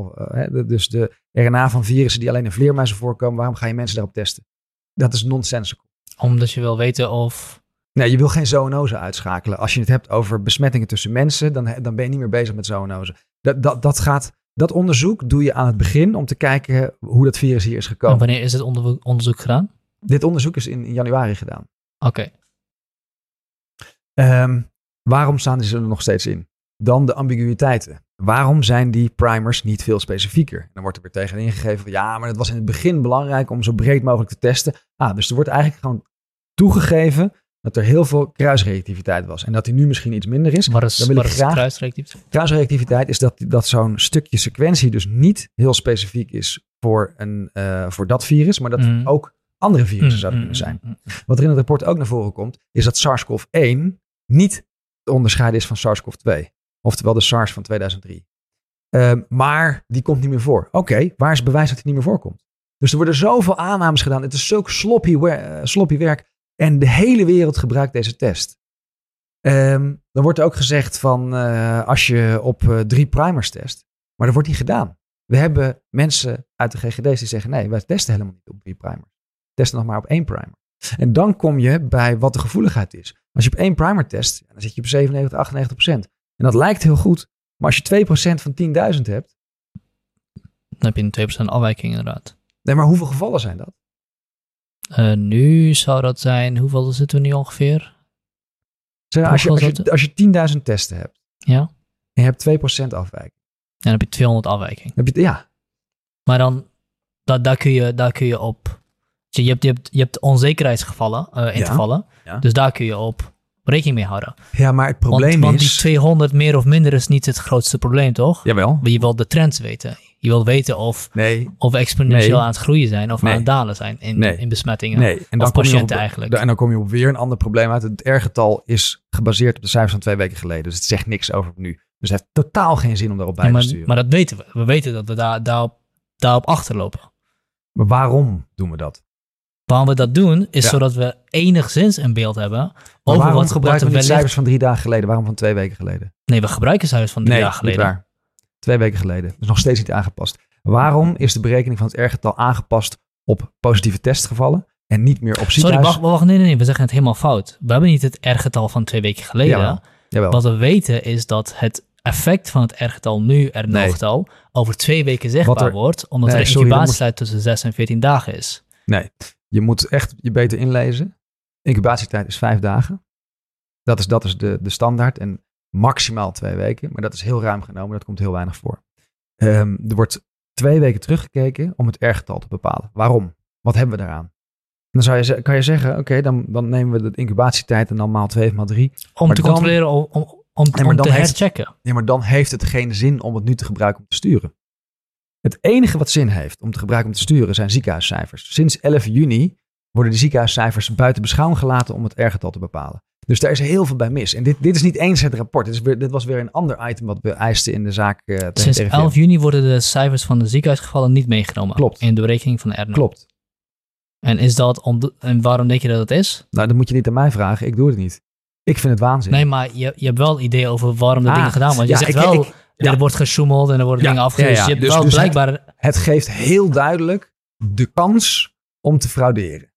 dus de RNA van virussen die alleen in vleermuizen voorkomen, waarom ga je mensen daarop testen? Dat is nonsensical. Omdat je wil weten of Nee, je wil geen zoonose uitschakelen. Als je het hebt over besmettingen tussen mensen, dan, dan ben je niet meer bezig met zoonose. Dat, dat, dat gaat dat onderzoek doe je aan het begin om te kijken hoe dat virus hier is gekomen. En wanneer is het onderzoek gedaan? Dit onderzoek is in, januari gedaan. Oké. Ehm, waarom staan ze er nog steeds in? Dan de ambiguïteiten. Waarom zijn die primers niet veel specifieker? Dan wordt er weer tegen ingegeven van ja, maar het was in het begin belangrijk om zo breed mogelijk te testen. Ah, dus er wordt eigenlijk gewoon toegegeven dat er heel veel kruisreactiviteit was. En dat die nu misschien iets minder is. Wat is, dan wil ik graag, kruisreactiviteit? Kruisreactiviteit is dat, dat zo'n stukje sequentie dus niet heel specifiek is voor, een, uh, voor dat virus, maar dat mm. ook andere virussen mm, zouden mm, kunnen zijn. Wat er in het rapport ook naar voren komt, is dat SARS-CoV-1 niet te onderscheiden is van SARS-CoV-2. Oftewel de SARS van 2003. Uh, ehm, maar die komt niet meer voor. Oké, waar is bewijs dat hij niet meer voorkomt? Dus er worden zoveel aannames gedaan. Het is zulk sloppy, uh, sloppy werk en de hele wereld gebruikt deze test. Um, dan wordt er ook gezegd van uh, als je op uh, drie primers test, maar dat wordt niet gedaan. We hebben mensen uit de GGD's die zeggen nee, wij testen helemaal niet op drie primers. We testen nog maar op één primer. En dan kom je bij wat de gevoeligheid is. Als je op één primer test, dan zit je op 97, 98 procent. En dat lijkt heel goed. Maar als je 2 procent van 10.000 hebt... Dan heb je een 2 procent afwijking inderdaad. Nee, maar hoeveel gevallen zijn dat? Uh, nu zou dat zijn, hoeveel zitten we nu ongeveer? Zeg, als, je, als, je, als je 10.000 testen hebt ja. en je hebt 2% afwijking. Dan heb je 200 afwijking. Heb je, ja. Maar dan, dat, daar, kun je, daar kun je op... Je hebt, je hebt, je hebt onzekerheidsgevallen, uh, intervallen. Ja. Dus daar kun je op rekening mee houden. Ja, maar het probleem want, is... Want die 200 meer of minder is niet het grootste probleem, toch? Jawel. Je wil de trends weten. Je wil weten of, nee. of we exponentieel aan het groeien zijn of aan het dalen zijn in, in besmettingen. Nee. En dan patiënten eigenlijk. En dan kom je op weer een ander probleem uit. Het R-getal is gebaseerd op de cijfers van twee weken geleden. Dus het zegt niks over nu. Dus het heeft totaal geen zin om daarop bij te sturen. Maar dat weten we. We weten dat we daar, daarop, daarop achterlopen. Maar waarom doen we dat? Waarom we dat doen, is zodat we enigszins een beeld hebben over wat gebruiken we wellicht... cijfers van drie dagen geleden? Waarom van twee weken geleden? Nee, we gebruiken cijfers van drie dagen geleden. Nee, waar. Twee weken geleden. Dus nog steeds niet aangepast. Waarom is de berekening van het R-getal aangepast op positieve testgevallen en niet meer op ziekenhuis? Sorry, wacht, wacht, nee, nee, nee, we zeggen het helemaal fout. We hebben niet het R-getal van twee weken geleden. Jawel. Jawel. Wat we weten is dat het effect van het R-getal nu, er nee. al, over twee weken zichtbaar wordt, omdat nee, de incubatietijd tussen 6 en 14 dagen is. Nee, je moet echt je beter inlezen. Incubatietijd is vijf dagen. Dat is, dat is de, de standaard. En maximaal twee weken. Maar dat is heel ruim genomen. Dat komt heel weinig voor. Um, er wordt twee weken teruggekeken om het R-getal te bepalen. Waarom? Wat hebben we daaraan? Dan zou je, kan je zeggen, oké, dan, dan nemen we de incubatietijd en dan maal 2 maal 3. Om te controleren, om, om, om, om te herchecken. Ja, maar dan heeft het geen zin om het nu te gebruiken om te sturen. Het enige wat zin heeft om te gebruiken om te sturen zijn ziekenhuiscijfers. Sinds 11 juni worden de ziekenhuiscijfers buiten beschouwing gelaten om het R-getal te bepalen. Dus daar is heel veel bij mis. En dit, dit is niet eens het rapport. Dit, is weer, dit was weer een ander item wat we eisten in de zaak. Uh, Sinds 11 juni worden de cijfers van de ziekenhuisgevallen niet meegenomen. Klopt. In de berekening van de R. Klopt. En, is dat om en waarom denk je dat het is? Nou, dat moet je niet aan mij vragen. Ik doe het niet. Ik vind het waanzin. Nee, maar je, je hebt wel idee over waarom de ah, dingen gedaan worden. Je zegt wel, er wordt gesjoemeld en er worden dingen afgewezen. je hebt dus, wel dus blijkbaar... Het, het geeft heel duidelijk de kans om te frauderen.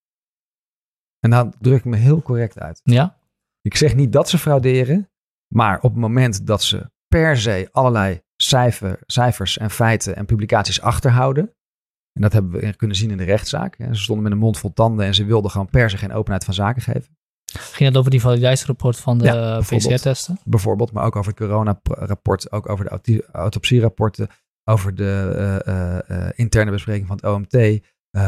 En dan druk ik me heel correct uit. Ja? Ik zeg niet dat ze frauderen, maar op het moment dat ze per se allerlei cijfer, cijfers en feiten en publicaties achterhouden. En dat hebben we kunnen zien in de rechtszaak. Ze stonden met een mond vol tanden en ze wilden gewoon per se geen openheid van zaken geven. Ging het over die validiteitsrapport van de ja, PCR-testen? Bijvoorbeeld, maar ook over het corona-rapport, ook over de autopsierapporten, over de uh, uh, interne bespreking van het OMT,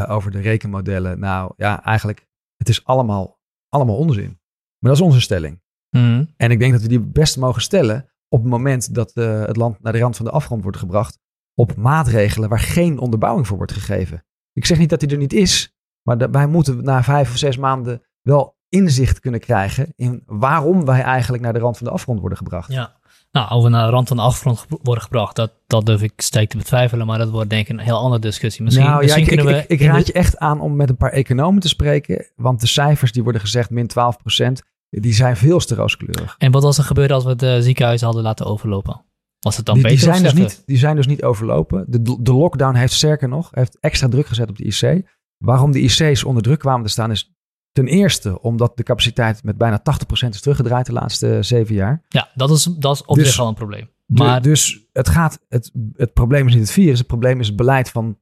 over de rekenmodellen. Nou ja, eigenlijk, het is allemaal, allemaal onzin. Maar dat is onze stelling. Mhm. En ik denk dat we die best mogen stellen op het moment dat het land naar de rand van de afgrond wordt gebracht, op maatregelen waar geen onderbouwing voor wordt gegeven. Ik zeg niet dat die er niet is, maar wij moeten na vijf of zes maanden wel inzicht kunnen krijgen in waarom wij eigenlijk naar de rand van de afgrond worden gebracht. Ja, nou, over naar de rand van de afgrond worden gebracht, dat, dat durf ik sterk te betwijfelen, maar dat wordt denk ik een heel andere discussie. Misschien, nou, misschien kunnen we... Ik, raad je echt aan om met een paar economen te spreken, want de cijfers die worden gezegd, min 12% die zijn veel te rooskleurig. En wat was er gebeurd als we de ziekenhuizen hadden laten overlopen? Was het dan die, beter die zijn, dus niet, die zijn dus niet overlopen. De, de lockdown heeft sterker nog, heeft extra druk gezet op de IC. Waarom de IC's onder druk kwamen te staan is Ten eerste omdat de capaciteit met bijna 80% is teruggedraaid de laatste zeven jaar. Ja, dat is, dat is op dus, zich al een probleem. Maar... dus het, gaat, het, het probleem is niet het virus, het probleem is het beleid van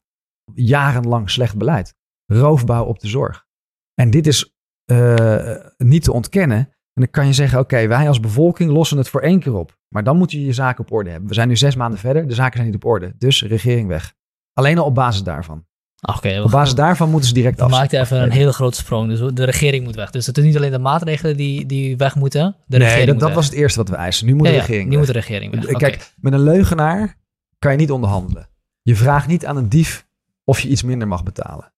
jarenlang slecht beleid. Roofbouw op de zorg. En dit is uh, niet te ontkennen. En dan kan je zeggen, oké, wij als bevolking lossen het voor één keer op. Maar dan moet je je zaken op orde hebben. We zijn nu zes maanden verder, de zaken zijn niet op orde. Dus regering weg. Alleen al op basis daarvan. Okay, Op basis daarvan moeten ze direct af. We maakten even een hele grote sprong. Dus de regering moet weg. Dus het is niet alleen de maatregelen die, die weg moeten. De nee, dat, dat was het eerste wat we eisen. Nu moet de regering Nu weg. moet de regering weg. Kijk, met een leugenaar kan je niet onderhandelen. Je vraagt niet aan een dief of je iets minder mag betalen.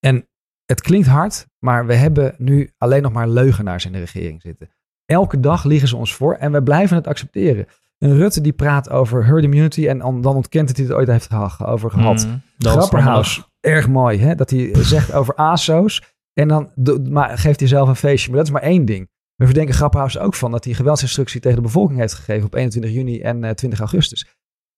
En het klinkt hard, maar we hebben nu alleen nog maar leugenaars in de regering zitten. Elke dag liegen ze ons voor en we blijven het accepteren. Een Rutte die praat over herd immunity en dan ontkent dat hij het ooit heeft over gehad. Mm, Grapperhaus, erg mooi hè, dat hij zegt over ASO's en dan maar geeft hij zelf een feestje. Maar dat is maar één ding. We verdenken Grapperhaus ook van dat hij geweldsinstructie tegen de bevolking heeft gegeven op 21 juni en 20 eh, augustus.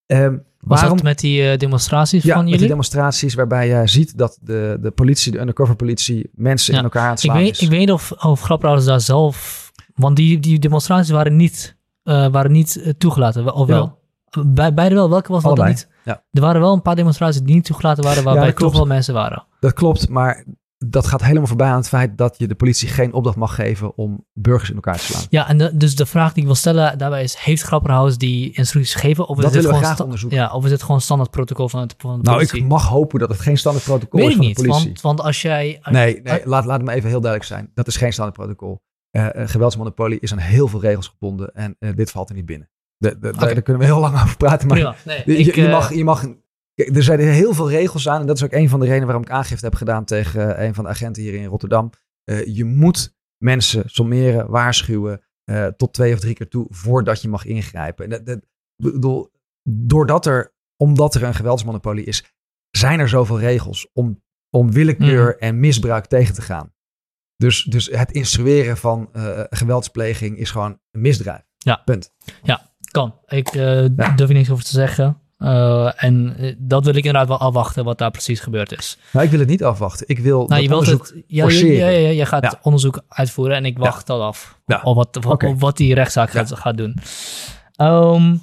Um, Was waarom, dat met die uh, demonstraties ja, van jullie? met die demonstraties waarbij je ziet dat de, de politie, de undercover politie, mensen in elkaar aan het slaan ik weet, Ik weet niet of, of Grapperhaus daar zelf... Want die, die demonstraties waren niet uh, waren niet toegelaten, of wel? Bij, beide wel. Welke was dat niet? Ja. Er waren wel een paar demonstraties die niet toegelaten waren, waarbij ja, toch wel mensen waren. Dat klopt, maar dat gaat helemaal voorbij aan het feit dat je de politie geen opdracht mag geven om burgers in elkaar te slaan. Ja, en de, dus de vraag die ik wil stellen daarbij is, heeft Grapperhaus die instructies gegeven? Of is dat willen we graag onderzoeken. Ja, of is het gewoon standaard protocol van, het, van de politie? Nou, ik mag hopen dat het geen standaard protocol Weet is van niet, de politie. Want, want als jij... nee, nee laat, laat het me even heel duidelijk zijn. Dat is geen standaard protocol. Uh, geweldsmonopolie is aan heel veel regels gebonden en uh, dit valt er niet binnen. De, de, okay. Daar kunnen we heel lang over praten. Maar nee, je, ik, je, mag, je mag er zijn heel veel regels aan. En dat is ook een van de redenen waarom ik aangifte heb gedaan tegen uh, een van de agenten hier in Rotterdam. Uh, je moet mensen sommeren, waarschuwen. Uh, tot twee of drie keer toe voordat je mag ingrijpen. En dat, dat, bedoel, doordat er, omdat er een geweldsmonopolie is, zijn er zoveel regels om, om willekeur mm. en misbruik tegen te gaan. Dus, dus het instrueren van geweldspleging is gewoon een misdrijf. Ja. Punt. Ja, kan. Ik uh, ja. durf er niks over te zeggen. Uh, en dat wil ik inderdaad wel afwachten wat daar precies gebeurd is. Maar ik wil het niet afwachten. Ik wil nou, je wilt het, ja, ja, ja, je gaat ja. onderzoek uitvoeren en ik wacht al af op wat, okay. op wat die rechtszaak gaat, gaat doen. Um,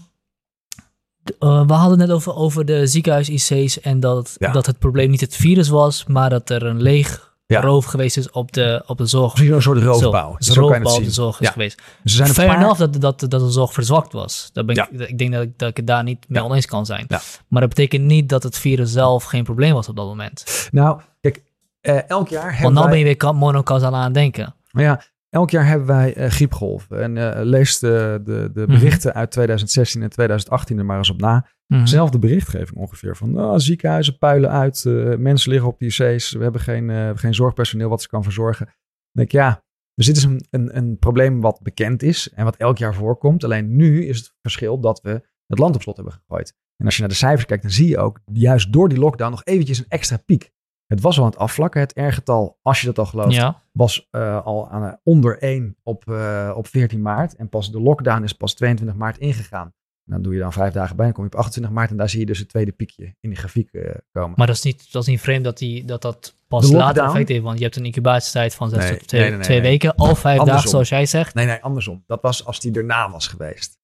uh, we hadden het net over, over de ziekenhuis-IC's en dat, dat het probleem niet het virus was, maar dat er een leeg ja. roof geweest is op de, op de zorg. Misschien een soort roofbouw. Zo, roofbouw op de zorg is ja. geweest. Dus zijn Fair paar... enough dat, dat, dat de zorg verzwakt was. Dat ben ik, ik denk dat ik, dat ik het daar niet mee oneens kan zijn. Maar dat betekent niet dat het virus zelf geen probleem was op dat moment. Nou, kijk, uh, elk jaar hebben Want nou wij... ben je weer monocausaal aan het denken. Ja, Elk jaar hebben wij uh, griepgolven. En uh, lees de, de, de berichten uit 2016 en 2018 er maar eens op na. Mm Zelfde berichtgeving ongeveer. Van oh, ziekenhuizen puilen uit, uh, mensen liggen op die IC's. We hebben geen, geen zorgpersoneel wat ze kan verzorgen. Dan denk ik, ja, dus dit is een, een, een probleem wat bekend is en wat elk jaar voorkomt. Alleen nu is het verschil dat we het land op slot hebben gegooid. En als je naar de cijfers kijkt, dan zie je ook juist door die lockdown nog eventjes een extra piek. Het was al aan het afvlakken. Het R-getal, als je dat al gelooft, was uh, al aan, uh, onder 1 op, uh, op 14 maart. En pas de lockdown is pas 22 maart ingegaan. dan doe je dan vijf dagen bij en kom je op 28 maart. En daar zie je dus het tweede piekje in die grafiek komen. Maar dat is niet, dat is niet vreemd dat die, dat, dat pas later effect heeft. Want je hebt een incubatietijd van zes nee, tot twee, nee, nee, twee weken. Of vijf dagen, zoals jij zegt. Nee, nee, andersom. Dat was als die erna was geweest.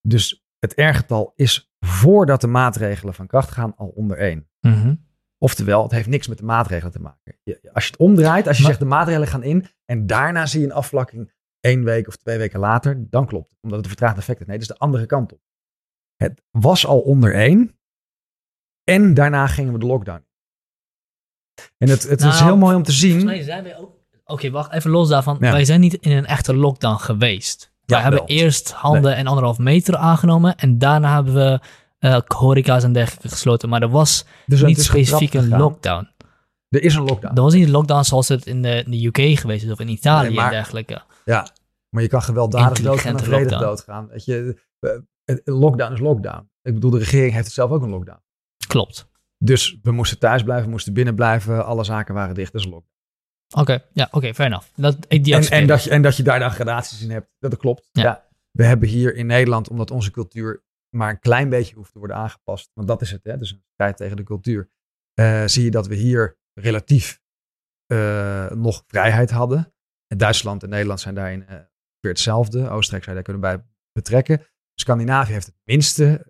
Dus het R-getal is voordat de maatregelen van kracht gaan al onder 1. Mm Oftewel, het heeft niks met de maatregelen te maken. als je het omdraait, als je zegt de maatregelen gaan in en daarna zie je een afvlakking één week of twee weken later, dan klopt het. Omdat het een vertraagd effect heeft. Nee, dat is de andere kant op. Het was al onder één en daarna gingen we de lockdown. En het, het is nou, heel mooi om te zien. Volgens zijn wij ook. Oké, wacht even los daarvan. Wij zijn niet in een echte lockdown geweest. Wij hebben eerst handen en anderhalf meter aangenomen en daarna hebben we uh, horeca's en dergelijke gesloten. Maar er was dus niet specifiek een lockdown. Er is een lockdown. Er was niet een lockdown zoals het in de, in de UK geweest is of in Italië en dergelijke. Ja, maar je kan gewelddadig doodgaan en vredig doodgaan. Weet je, lockdown is lockdown. Ik bedoel, de regering heeft het zelf ook een lockdown. Klopt. Dus we moesten thuis blijven, we moesten binnen blijven. Alle zaken waren dicht, dat is een lockdown. Oké, ja, oké, okay, fair enough. Dat, die en, en, dat je, en dat je daar dan gradaties in hebt, dat klopt. Ja. ja. We hebben hier in Nederland, omdat onze cultuur maar een klein beetje hoeft te worden aangepast. Want dat is het, hè? dus een strijd tegen de cultuur. Uh, zie je dat we hier relatief uh, nog vrijheid hadden. En Duitsland en Nederland zijn daarin uh, weer hetzelfde. Oostenrijk zou daar kunnen bij betrekken. Scandinavië heeft het minste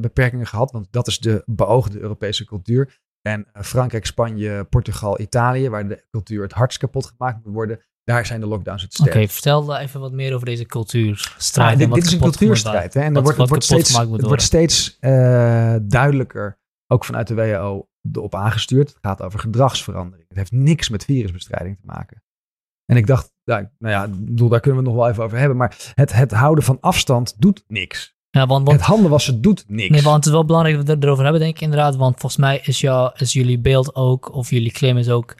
beperkingen gehad, want dat is de beoogde Europese cultuur. En Frankrijk, Spanje, Portugal, Italië, waar de cultuur het hardst kapot gemaakt moet worden, daar zijn de lockdowns het sterkst. Oké, vertel even wat meer over deze cultuurstrijd. Ah, dit, is een cultuurstrijd. Hè? En wat, wordt, het wordt steeds, het wordt steeds uh, duidelijker, ook vanuit de WHO, op aangestuurd. Het gaat over gedragsverandering. Het heeft niks met virusbestrijding te maken. En ik dacht, nou, nou ja, bedoel, daar kunnen we het nog wel even over hebben. Maar het, het houden van afstand doet niks. Ja, want, want, het handen wassen doet niks. Nee, want het is wel belangrijk dat we het erover hebben, denk ik inderdaad. Want volgens mij is, jou, is jullie beeld ook, of jullie claim is ook,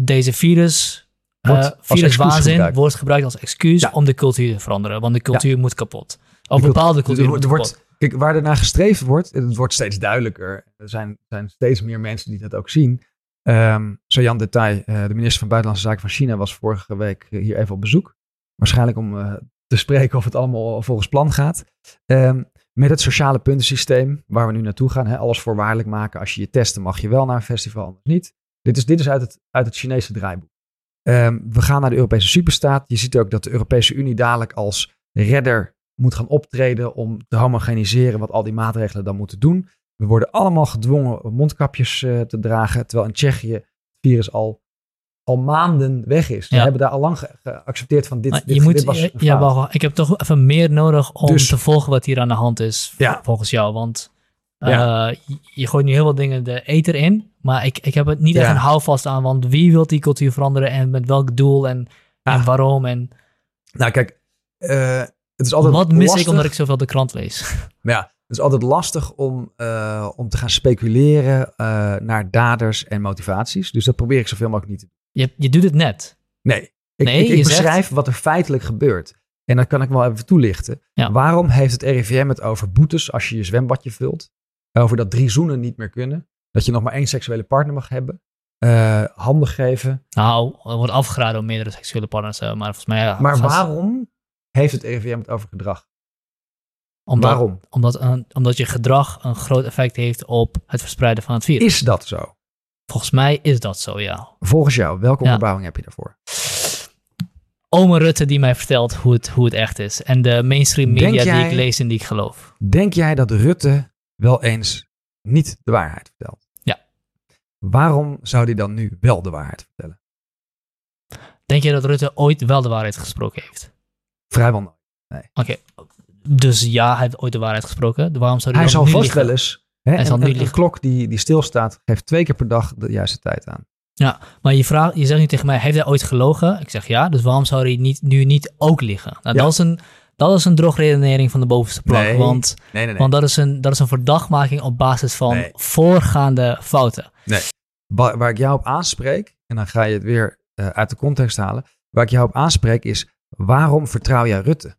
deze virus wordt uh, viruswaanzin wordt gebruikt als excuus om de cultuur te veranderen. Want de cultuur moet kapot. Of bepaalde cultuur moet wordt, Kijk, waar er naar gestreefd wordt, het wordt steeds duidelijker. Er zijn, zijn steeds meer mensen die dat ook zien. Um, Jan Detail, uh, de minister van Buitenlandse Zaken van China, was vorige week hier even op bezoek. Waarschijnlijk om uh, te spreken of het allemaal volgens plan gaat. Um, met het sociale puntensysteem waar we nu naartoe gaan. Hè, alles voorwaardelijk maken. Als je je testen mag je wel naar een festival, anders niet. Dit is, dit is uit, het, uit het Chinese draaiboek. Um, we gaan naar de Europese superstaat. Je ziet ook dat de Europese Unie dadelijk als redder moet gaan optreden om te homogeniseren wat al die maatregelen dan moeten doen. We worden allemaal gedwongen mondkapjes uh, te dragen, terwijl in Tsjechië het virus al, al maanden weg is. Ja. We hebben daar al lang geaccepteerd van dit, dit, je moet, dit was Ja, wacht, ik heb toch even meer nodig om dus, te volgen wat hier aan de hand is, ja. volgens jou. Want uh, je gooit nu heel veel dingen de ether in. Maar ik, ik heb het niet echt een houvast aan, want wie wil die cultuur veranderen en met welk doel en, en waarom? En... Nou, kijk, uh, het is altijd. Wat mis ik omdat ik zoveel de krant lees? Ja, Het is altijd lastig om, uh, om te gaan speculeren naar daders en motivaties. Dus dat probeer ik zoveel mogelijk niet te doen. Je, je doet het net. Nee, ik, nee, ik, ik beschrijf wat er feitelijk gebeurt. En dat kan ik wel even toelichten. Ja. Waarom heeft het RIVM het over boetes als je je zwembadje vult? Over dat drie zoenen niet meer kunnen. Dat je nog maar één seksuele partner mag hebben. Uh, handen geven. Nou, er wordt afgeraden om meerdere seksuele partners te hebben. Maar volgens mij... Ja, maar waarom heeft het RIVM het over gedrag? Omdat, waarom? Omdat, een, omdat je gedrag een groot effect heeft op het verspreiden van het virus. Is dat zo? Volgens mij is dat zo, ja. Volgens jou, welke onderbouwing heb je daarvoor? Ome Rutte die mij vertelt hoe het, hoe het echt is. En de mainstream media die ik lees en die ik geloof. Denk jij dat Rutte wel eens niet de waarheid vertelt? Ja. Waarom zou hij dan nu wel de waarheid vertellen? Denk je dat Rutte ooit wel de waarheid gesproken heeft? Vrijwel nooit. Nee. Oké, dus ja, hij heeft ooit de waarheid gesproken. Waarom zou hij, hij zal vast wel eens. Hè, hij zal een, een klok die, die stilstaat, geeft twee keer per dag de juiste tijd aan. Ja, maar je, vraagt, je zegt nu tegen mij, heeft hij ooit gelogen? Ik zeg ja, dus waarom zou hij niet, nu niet ook liegen? Nou, dat, is een, dat is een drogredenering van de bovenste plank. Nee. Want, nee, nee, want dat, is een, dat is een verdachtmaking op basis van voorgaande fouten. Nee, waar, waar, ik jou op aanspreek, en dan ga je het weer uh, uit de context halen. Waar ik jou op aanspreek is, waarom vertrouw jij Rutte?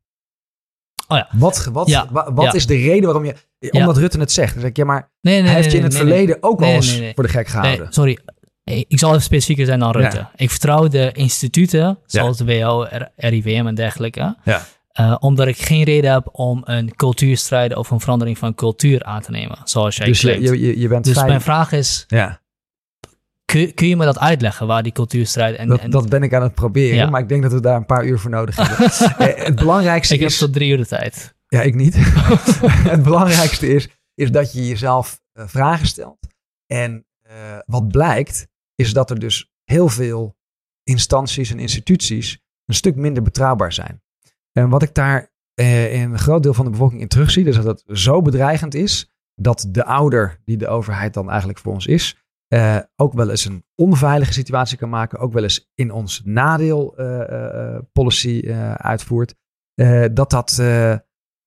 Oh ja. Wat, wat, Ja. wa- wat Ja. is de reden waarom je... Omdat Rutte het zegt. Dan zeg ik, ja, maar Nee, nee, hij heeft je in het verleden ook al eens voor de gek gehouden. Sorry. Ik zal even specifieker zijn dan Rutte. Ja. Ik vertrouw de instituten, zoals de WHO, R- RIVM en dergelijke. Ja. Eh, omdat ik geen reden heb om een cultuurstrijd of een verandering van cultuur aan te nemen, zoals jij dus je, bent dus mijn vraag is, ja, kun, kun je me dat uitleggen, waar die cultuurstrijd... En, dat, en, dat ben ik aan het proberen. Ja. Maar ik denk dat we daar een paar uur voor nodig hebben. Eh, het belangrijkste ik heb is... tot drie uur de tijd. Ja, ik niet. het belangrijkste is, is dat je jezelf eh, vragen stelt. En wat blijkt, is dat er dus heel veel instanties en instituties een stuk minder betrouwbaar zijn. En wat ik daar eh, in een groot deel van de bevolking in terugzie, is dat het zo bedreigend is dat de ouder, die de overheid dan eigenlijk voor ons is, eh, ook wel eens een onveilige situatie kan maken, ook wel eens in ons nadeel eh, policy uitvoert. Dat dat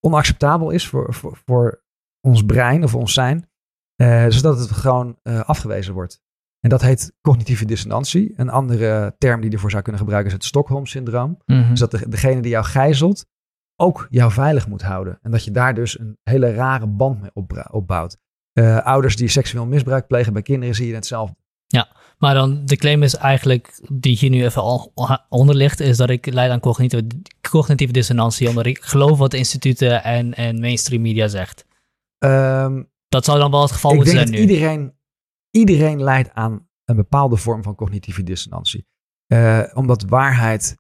onacceptabel is voor, voor, voor ons brein of ons zijn, zodat het gewoon afgewezen wordt. En dat heet cognitieve dissonantie. Een andere term die je ervoor zou kunnen gebruiken is het Stockholm-syndroom. Mhm. Dus dat de, degene die jou gijzelt ook jou veilig moet houden. En dat je daar dus een hele rare band mee opbouwt. Eh, ouders die seksueel misbruik plegen bij kinderen zie je hetzelfde. Maar dan, de claim is eigenlijk, die hier nu even al onder ligt, is dat ik leid aan cognitieve, cognitieve dissonantie, omdat ik geloof wat de instituten en, en mainstream media zegt. Ehm, Dat zou dan wel het geval ik moeten denk zijn dat nu. iedereen, iedereen leidt aan een bepaalde vorm van cognitieve dissonantie. Eh, omdat waarheid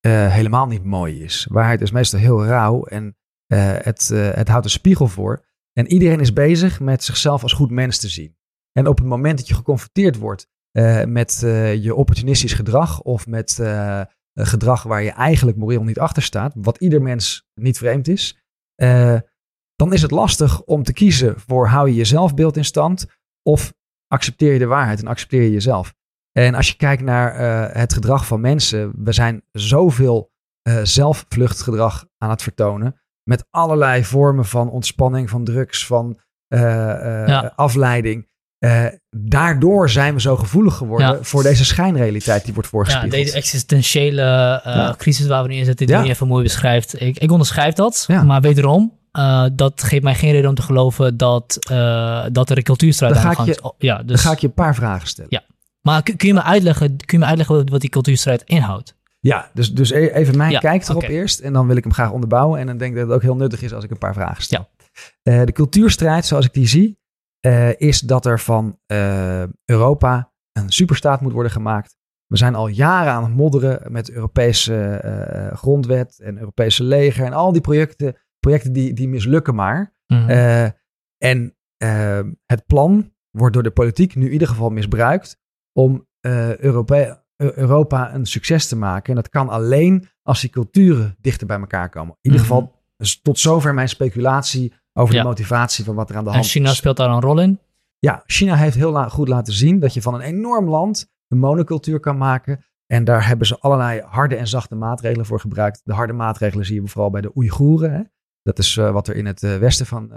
eh, helemaal niet mooi is. Waarheid is meestal heel rauw en eh, het, het houdt een spiegel voor. En iedereen is bezig met zichzelf als goed mens te zien. En op het moment dat je geconfronteerd wordt met je opportunistisch gedrag of met gedrag waar je eigenlijk moreel niet achter staat, wat ieder mens niet vreemd is, dan is het lastig om te kiezen voor hou je je zelfbeeld in stand of accepteer je de waarheid en accepteer je jezelf. En als je kijkt naar eh, het gedrag van mensen, we zijn zoveel eh zelfvluchtgedrag aan het vertonen. Met allerlei vormen van ontspanning, van drugs, van eh, Ja. afleiding. Daardoor zijn we zo gevoelig geworden Ja. voor deze schijnrealiteit die wordt Ja, voorgespiegeld. deze existentiële Ja. crisis waar we nu in zitten, die Ja. je even mooi beschrijft. Ik, ik onderschrijf dat, Ja. maar wederom, eh, dat geeft mij geen reden om te geloven dat, eh, dat er een cultuurstrijd Dan aan de ga gang ik is. Oh, ja, Dan dus, ga ik je een paar vragen stellen. Ja. Maar kun, kun je me uitleggen, kun je me uitleggen wat, die cultuurstrijd inhoudt? Ja, dus, dus e- even mijn Ja, kijk erop eerst. En dan wil ik hem graag onderbouwen. En dan denk ik dat het ook heel nuttig is als ik een paar vragen stel. Eh, de cultuurstrijd, zoals ik die zie, is dat er van Europa een superstaat moet worden gemaakt. We zijn al jaren aan het modderen met Europese grondwet en Europese leger. En al die projecten, projecten die, die mislukken maar. Mhm. Eh, en eh, het plan wordt door de politiek nu in ieder geval misbruikt om eh, Europe- Eu- Europa een succes te maken. En dat kan alleen als die culturen dichter bij elkaar komen. In ieder Mhm. geval dus tot zover mijn speculatie over Ja. de motivatie van wat er aan de en hand China is. speelt daar een rol in? Ja, China heeft heel la- goed laten zien dat je van een enorm land een monocultuur kan maken. En daar hebben ze allerlei harde en zachte maatregelen voor gebruikt. De harde maatregelen zie je vooral bij de Oeigoeren. Dat is wat er in het westen van,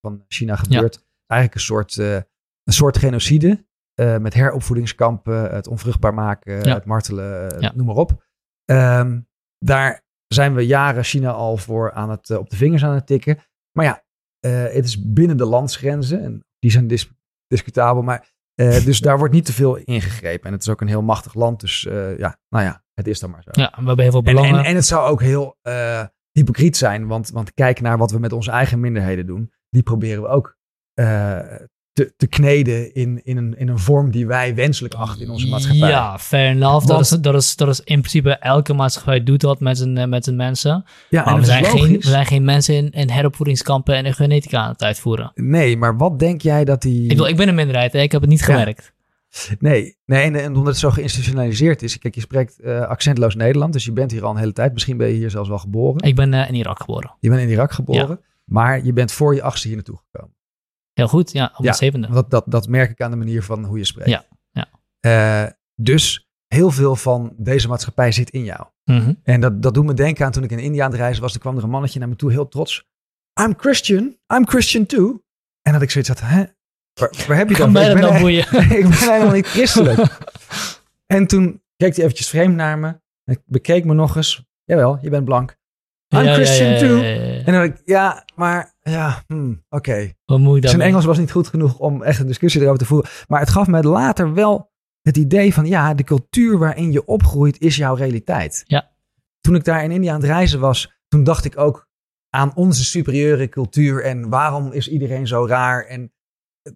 van China gebeurt. Eigenlijk een soort, een soort genocide. met heropvoedingskampen, het onvruchtbaar maken, het martelen, noem maar op. Um, daar zijn we jaren China al voor aan het, op de vingers aan het tikken. Maar ja, het is binnen de landsgrenzen. En die zijn dis discutabel. Maar uh, dus daar wordt niet te veel ingegrepen. En het is ook een heel machtig land. Dus uh, ja, nou ja, het is dan maar zo. Ja, we hebben heel veel belangen. En, en, en het zou ook heel hypocriet zijn. Want, want kijk naar wat we met onze eigen minderheden doen. Die proberen we ook te, te kneden in, in, een, in een vorm die wij wenselijk achten in onze maatschappij. Ja, fair enough. dat, is, dat, is, dat is in principe elke maatschappij doet dat met zijn, met zijn mensen. Ja, maar we zijn, geen, we zijn geen mensen in, in heropvoedingskampen en in genetica aan het uitvoeren. Nee, maar wat denk jij dat die... Ik, bedoel, ik ben een minderheid, hè? ik heb het niet gemerkt. Nee, nee en, omdat het zo geïnstitutionaliseerd is. Kijk, je spreekt uh, accentloos Nederland, dus je bent hier al een hele tijd. Misschien ben je hier zelfs wel geboren. Ik ben uh, in Irak geboren. Je bent in Irak geboren, maar je bent voor je achtste hier naartoe gekomen. Heel goed, ja, op ja, de zevende. Dat, dat, dat merk ik aan de manier van hoe je spreekt. Ja, ja. Uh, dus heel veel van deze maatschappij zit in jou. Mm -hmm. En dat, dat doet me denken aan toen ik in India aan het reizen was. Er kwam er een mannetje naar me toe, heel trots. I'm Christian, I'm Christian too. En dat ik zoiets had, hè? Waar, waar heb je dat? Ik ben, boeien. ik ben helemaal niet christelijk. en toen keek hij eventjes vreemd naar me. En bekeek me nog eens. Jawel, je bent blank. I'm ja, Christian ja, ja, too. En dan ik, ja, maar ja, hmm, oké. Okay. Zijn Engels was niet goed genoeg om echt een discussie erover te voeren. Maar het gaf me later wel het idee van, ja, de cultuur waarin je opgroeit is jouw realiteit. Ja. Toen ik daar in India aan het reizen was, toen dacht ik ook aan onze superieure cultuur en waarom is iedereen zo raar. En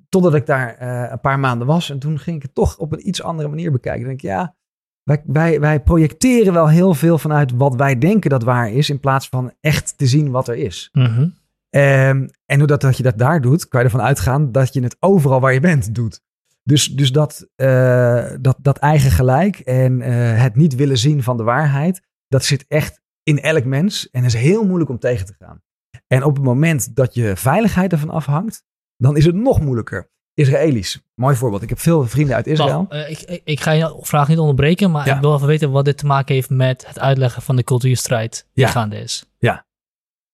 totdat ik daar uh, een paar maanden was en toen ging ik het toch op een iets andere manier bekijken. Dan denk ik, ja, wij, wij, wij projecteren wel heel veel vanuit wat wij denken dat waar is, in plaats van echt te zien wat er is. Mhm. Ehm, en doordat dat je dat daar doet, kan je ervan uitgaan dat je het overal waar je bent doet. Dus, dus dat, uh, dat, dat eigen gelijk en uh, het niet willen zien van de waarheid, dat zit echt in elk mens en is heel moeilijk om tegen te gaan. En op het moment dat je veiligheid ervan afhangt, dan is het nog moeilijker. Israëli's. Mooi voorbeeld. Ik heb veel vrienden uit Israël. Uh, ik, ik, ik, ga je vraag niet onderbreken, maar ik wil even weten wat dit te maken heeft met het uitleggen van de cultuurstrijd die gaande is. Ja.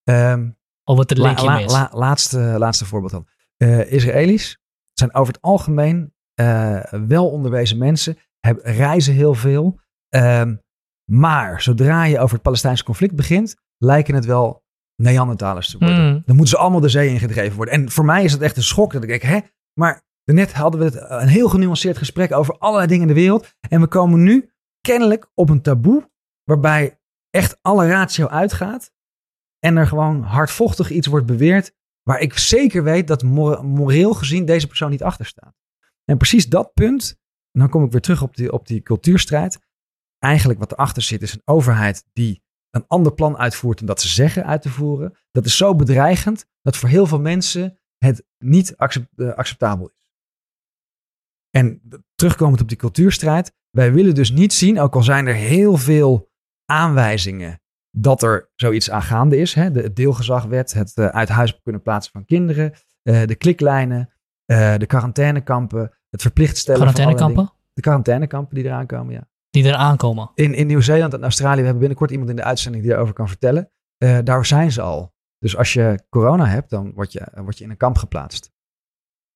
Um, of wat de linkje la, la, laatste, laatste voorbeeld dan. Uh, Israëli's zijn over het algemeen uh, wel onderwezen mensen, hebben, reizen heel veel. Um, maar zodra je over het Palestijnse conflict begint, lijken het wel Neandertalers te worden. Mm. Dan moeten ze allemaal de zee ingedreven worden. En voor mij is het echt een schok dat ik denk, hè, maar net hadden we het, een heel genuanceerd gesprek over allerlei dingen in de wereld. En we komen nu kennelijk op een taboe waarbij echt alle ratio uitgaat. En er gewoon hardvochtig iets wordt beweerd waar ik zeker weet dat moreel gezien deze persoon niet achter staat. En precies dat punt, en dan kom ik weer terug op die, op die cultuurstrijd. Eigenlijk wat erachter zit is een overheid die een ander plan uitvoert dan dat ze zeggen uit te voeren. Dat is zo bedreigend dat voor heel veel mensen het niet accept, uh, acceptabel is. En terugkomend op die cultuurstrijd, wij willen dus niet zien, ook al zijn er heel veel aanwijzingen dat er zoiets aan gaande is. Hè? De deelgezagwet, het uh, uit huis kunnen plaatsen van kinderen, uh, de kliklijnen, de quarantainekampen, het verplicht stellen quarantainekampen? van De quarantainekampen die eraan komen, ja. Die eraan komen? In, in Nieuw-Zeeland en Australië, we hebben binnenkort iemand in de uitzending die daarover kan vertellen. daar zijn ze al. Dus als je corona hebt, dan word je, word je in een kamp geplaatst.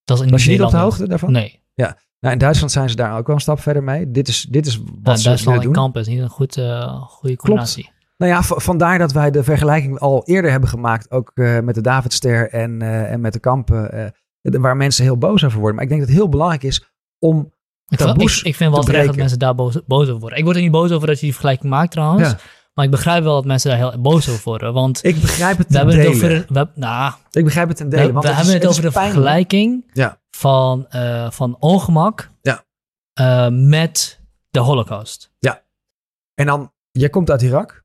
Dat is in Was je niet op de hoogte daarvan? Nee. Ja, nou, in Duitsland zijn ze daar ook wel een stap verder mee. Dit is, dit is wat nou, ze Duitsland en kamp is niet een goed, uh, goede combinatie. Klopt. Nou ja, vandaar dat wij de vergelijking al eerder hebben gemaakt. Ook uh, met de Davidster en, en met de kampen. waar mensen heel boos over worden. Maar ik denk dat het heel belangrijk is om ik, ik, ik, vind wel terecht dat mensen daar boos, boos, over worden. Ik word er niet boos over dat je die vergelijking maakt trouwens. Ja. Maar ik begrijp wel dat mensen daar heel boos over worden. Want ik begrijp het ten we hebben het over, we, nou, ik begrijp het ten dele. We, want we hebben het, het over de vergelijking ja. van, uh, van ongemak ja. uh, met de holocaust. Ja. En dan, jij komt uit Irak.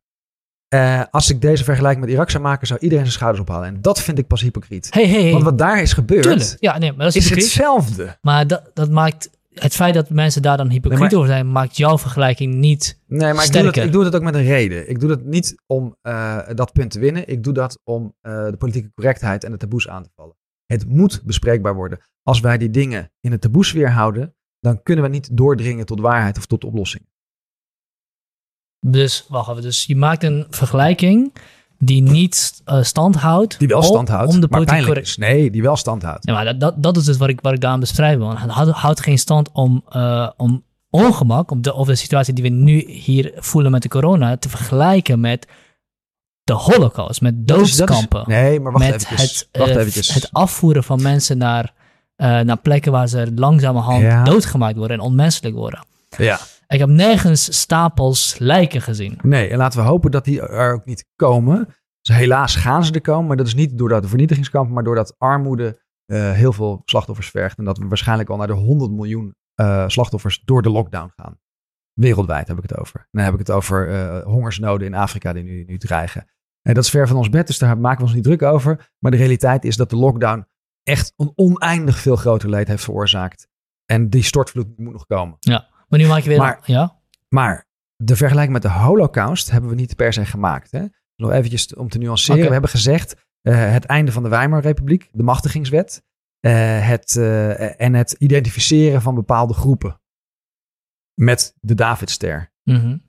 Uh, als ik deze vergelijking met Irak zou maken, zou iedereen zijn schouders ophalen. En dat vind ik pas hypocriet. Hey, hey, hey. Want wat daar is gebeurd. Ja, nee, maar dat is, is hetzelfde. Maar dat, dat maakt het feit dat mensen daar dan hypocriet nee, maar, over zijn, maakt jouw vergelijking niet Nee, maar ik doe, dat, ik doe, dat, ook met een reden. Ik doe dat niet om uh, dat punt te winnen. Ik doe dat om uh, de politieke correctheid en de taboes aan te vallen. Het moet bespreekbaar worden. Als wij die dingen in het taboesfeer houden, dan kunnen we niet doordringen tot waarheid of tot oplossingen. Dus, wacht even. Dus je maakt een vergelijking die niet uh, stand houdt. Die wel stand houdt, om de politiek correct... Nee, die wel stand houdt. Ja, maar dat, dat, dat is dus wat ik, wat ik daar aan beschrijf. Het houdt, geen stand om, uh, om ongemak, om de, of de situatie die we nu hier voelen met de corona, te vergelijken met de holocaust, met doodskampen. nee, maar wacht met eventjes. Het, wacht eventjes. het afvoeren van mensen naar, naar plekken waar ze langzamerhand ja. doodgemaakt worden en onmenselijk worden. Ja. Ik heb nergens stapels lijken gezien. Nee, en laten we hopen dat die er ook niet komen. Dus helaas gaan ze er komen, maar dat is niet doordat de vernietigingskampen, maar doordat armoede uh, heel veel slachtoffers vergt. En dat we waarschijnlijk al naar de 100 miljoen uh, slachtoffers door de lockdown gaan. Wereldwijd heb ik het over. dan heb ik het over uh, hongersnoden in Afrika die nu, nu dreigen. En dat is ver van ons bed, dus daar maken we ons niet druk over. Maar de realiteit is dat de lockdown echt een oneindig veel groter leed heeft veroorzaakt. En die stortvloed moet nog komen. Ja. Maar nu maak je weer... Maar, ja? maar de vergelijking met de holocaust hebben we niet per se gemaakt. Hè? Nog eventjes om te nuanceren. We hebben gezegd uh, het einde van de Weimarrepubliek, de machtigingswet. Uh, het, uh, en het identificeren van bepaalde groepen. Met de Davidster. Mm -hmm.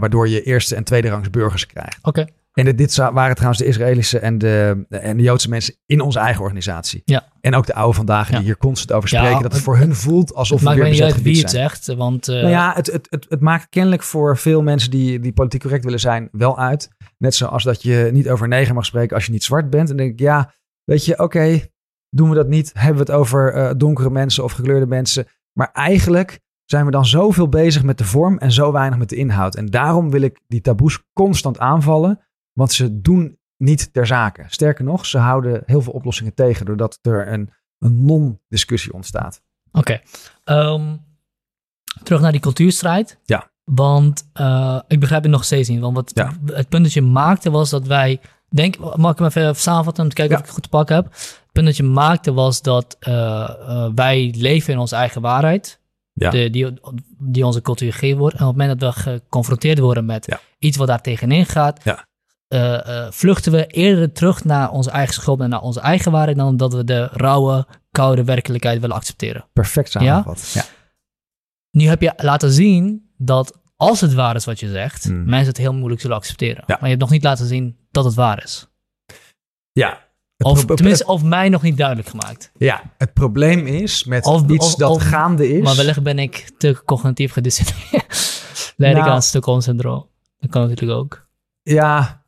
waardoor je eerste en tweede rangs burgers krijgt. Oké. En dit waren trouwens de Israëlische en de, en de Joodse mensen in onze eigen organisatie. Ja. En ook de oude vandaag die hier constant over spreken. dat het, het voor hun voelt alsof het we weer niet uit wie het zijn. zegt. Want, uh... Nou ja, het, het, het, het, maakt kennelijk voor veel mensen die, die politiek correct willen zijn wel uit. Net zoals dat je niet over negen mag spreken als je niet zwart bent. En denk ik, ja, weet je, oké, doen we dat niet? Hebben we het over uh, donkere mensen of gekleurde mensen? Maar eigenlijk zijn we dan zoveel bezig met de vorm en zo weinig met de inhoud. En daarom wil ik die taboes constant aanvallen. Want ze doen niet ter zake. Sterker nog, ze houden heel veel oplossingen tegen, doordat er een, een non-discussie ontstaat. Oké. Okay. Um, terug naar die cultuurstrijd. Ja. Want uh, ik begrijp het nog steeds niet. Want wat ja. het punt dat je maakte was dat wij. Denk, mag ik hem even samenvatten om te kijken ja. of ik het goed te pakken heb? Het punt dat je maakte was dat uh, uh, wij leven in onze eigen waarheid. Ja. De, die, die onze cultuur gegeven wordt. En op het moment dat we geconfronteerd worden met iets wat daar tegenin gaat, ja. Uh, uh, vluchten we eerder terug naar onze eigen schuld en naar onze eigen waarheid dan dat we de rauwe, koude werkelijkheid willen accepteren. Perfect samengevat. Ja? ja? Nu heb je laten zien dat als het waar is wat je zegt, mm. mensen het heel moeilijk zullen accepteren. Ja. Maar je hebt nog niet laten zien dat het waar is. Ja. Of tenminste, of mij nog niet duidelijk gemaakt. Ja, het probleem is met of, iets of, dat of, gaande is. Maar wellicht ben ik te cognitief gedisciplineerd. Leid Nou. ik aan Stockholm-syndroom. Dat kan natuurlijk ook. Ja.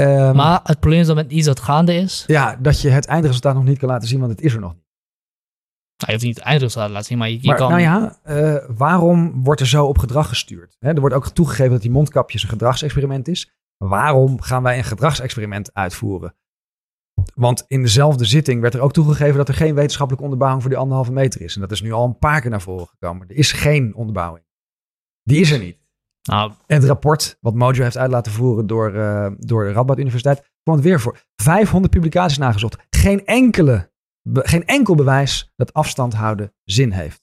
Um, maar het probleem is dat met iets dat gaande is. Ja, dat je het eindresultaat nog niet kan laten zien, want het is er nog niet. Nou, je hoeft niet het eindresultaat te laten zien, maar je, je maar, kan... Nou ja, uh, waarom wordt er zo op gedrag gestuurd? Er wordt ook toegegeven dat die mondkapjes een gedragsexperiment is. Waarom gaan wij een gedragsexperiment uitvoeren? Want in dezelfde zitting werd er ook toegegeven dat er geen wetenschappelijke onderbouwing voor die anderhalve meter is. En dat is nu al een paar keer naar voren gekomen. Er is geen onderbouwing. Die is er niet. Nou, en het rapport wat Mojo heeft uit laten voeren door, uh, door de Radboud Universiteit kwam het weer voor. 500 publicaties nagezocht. Geen, enkele, be, geen enkel bewijs dat afstand houden zin heeft.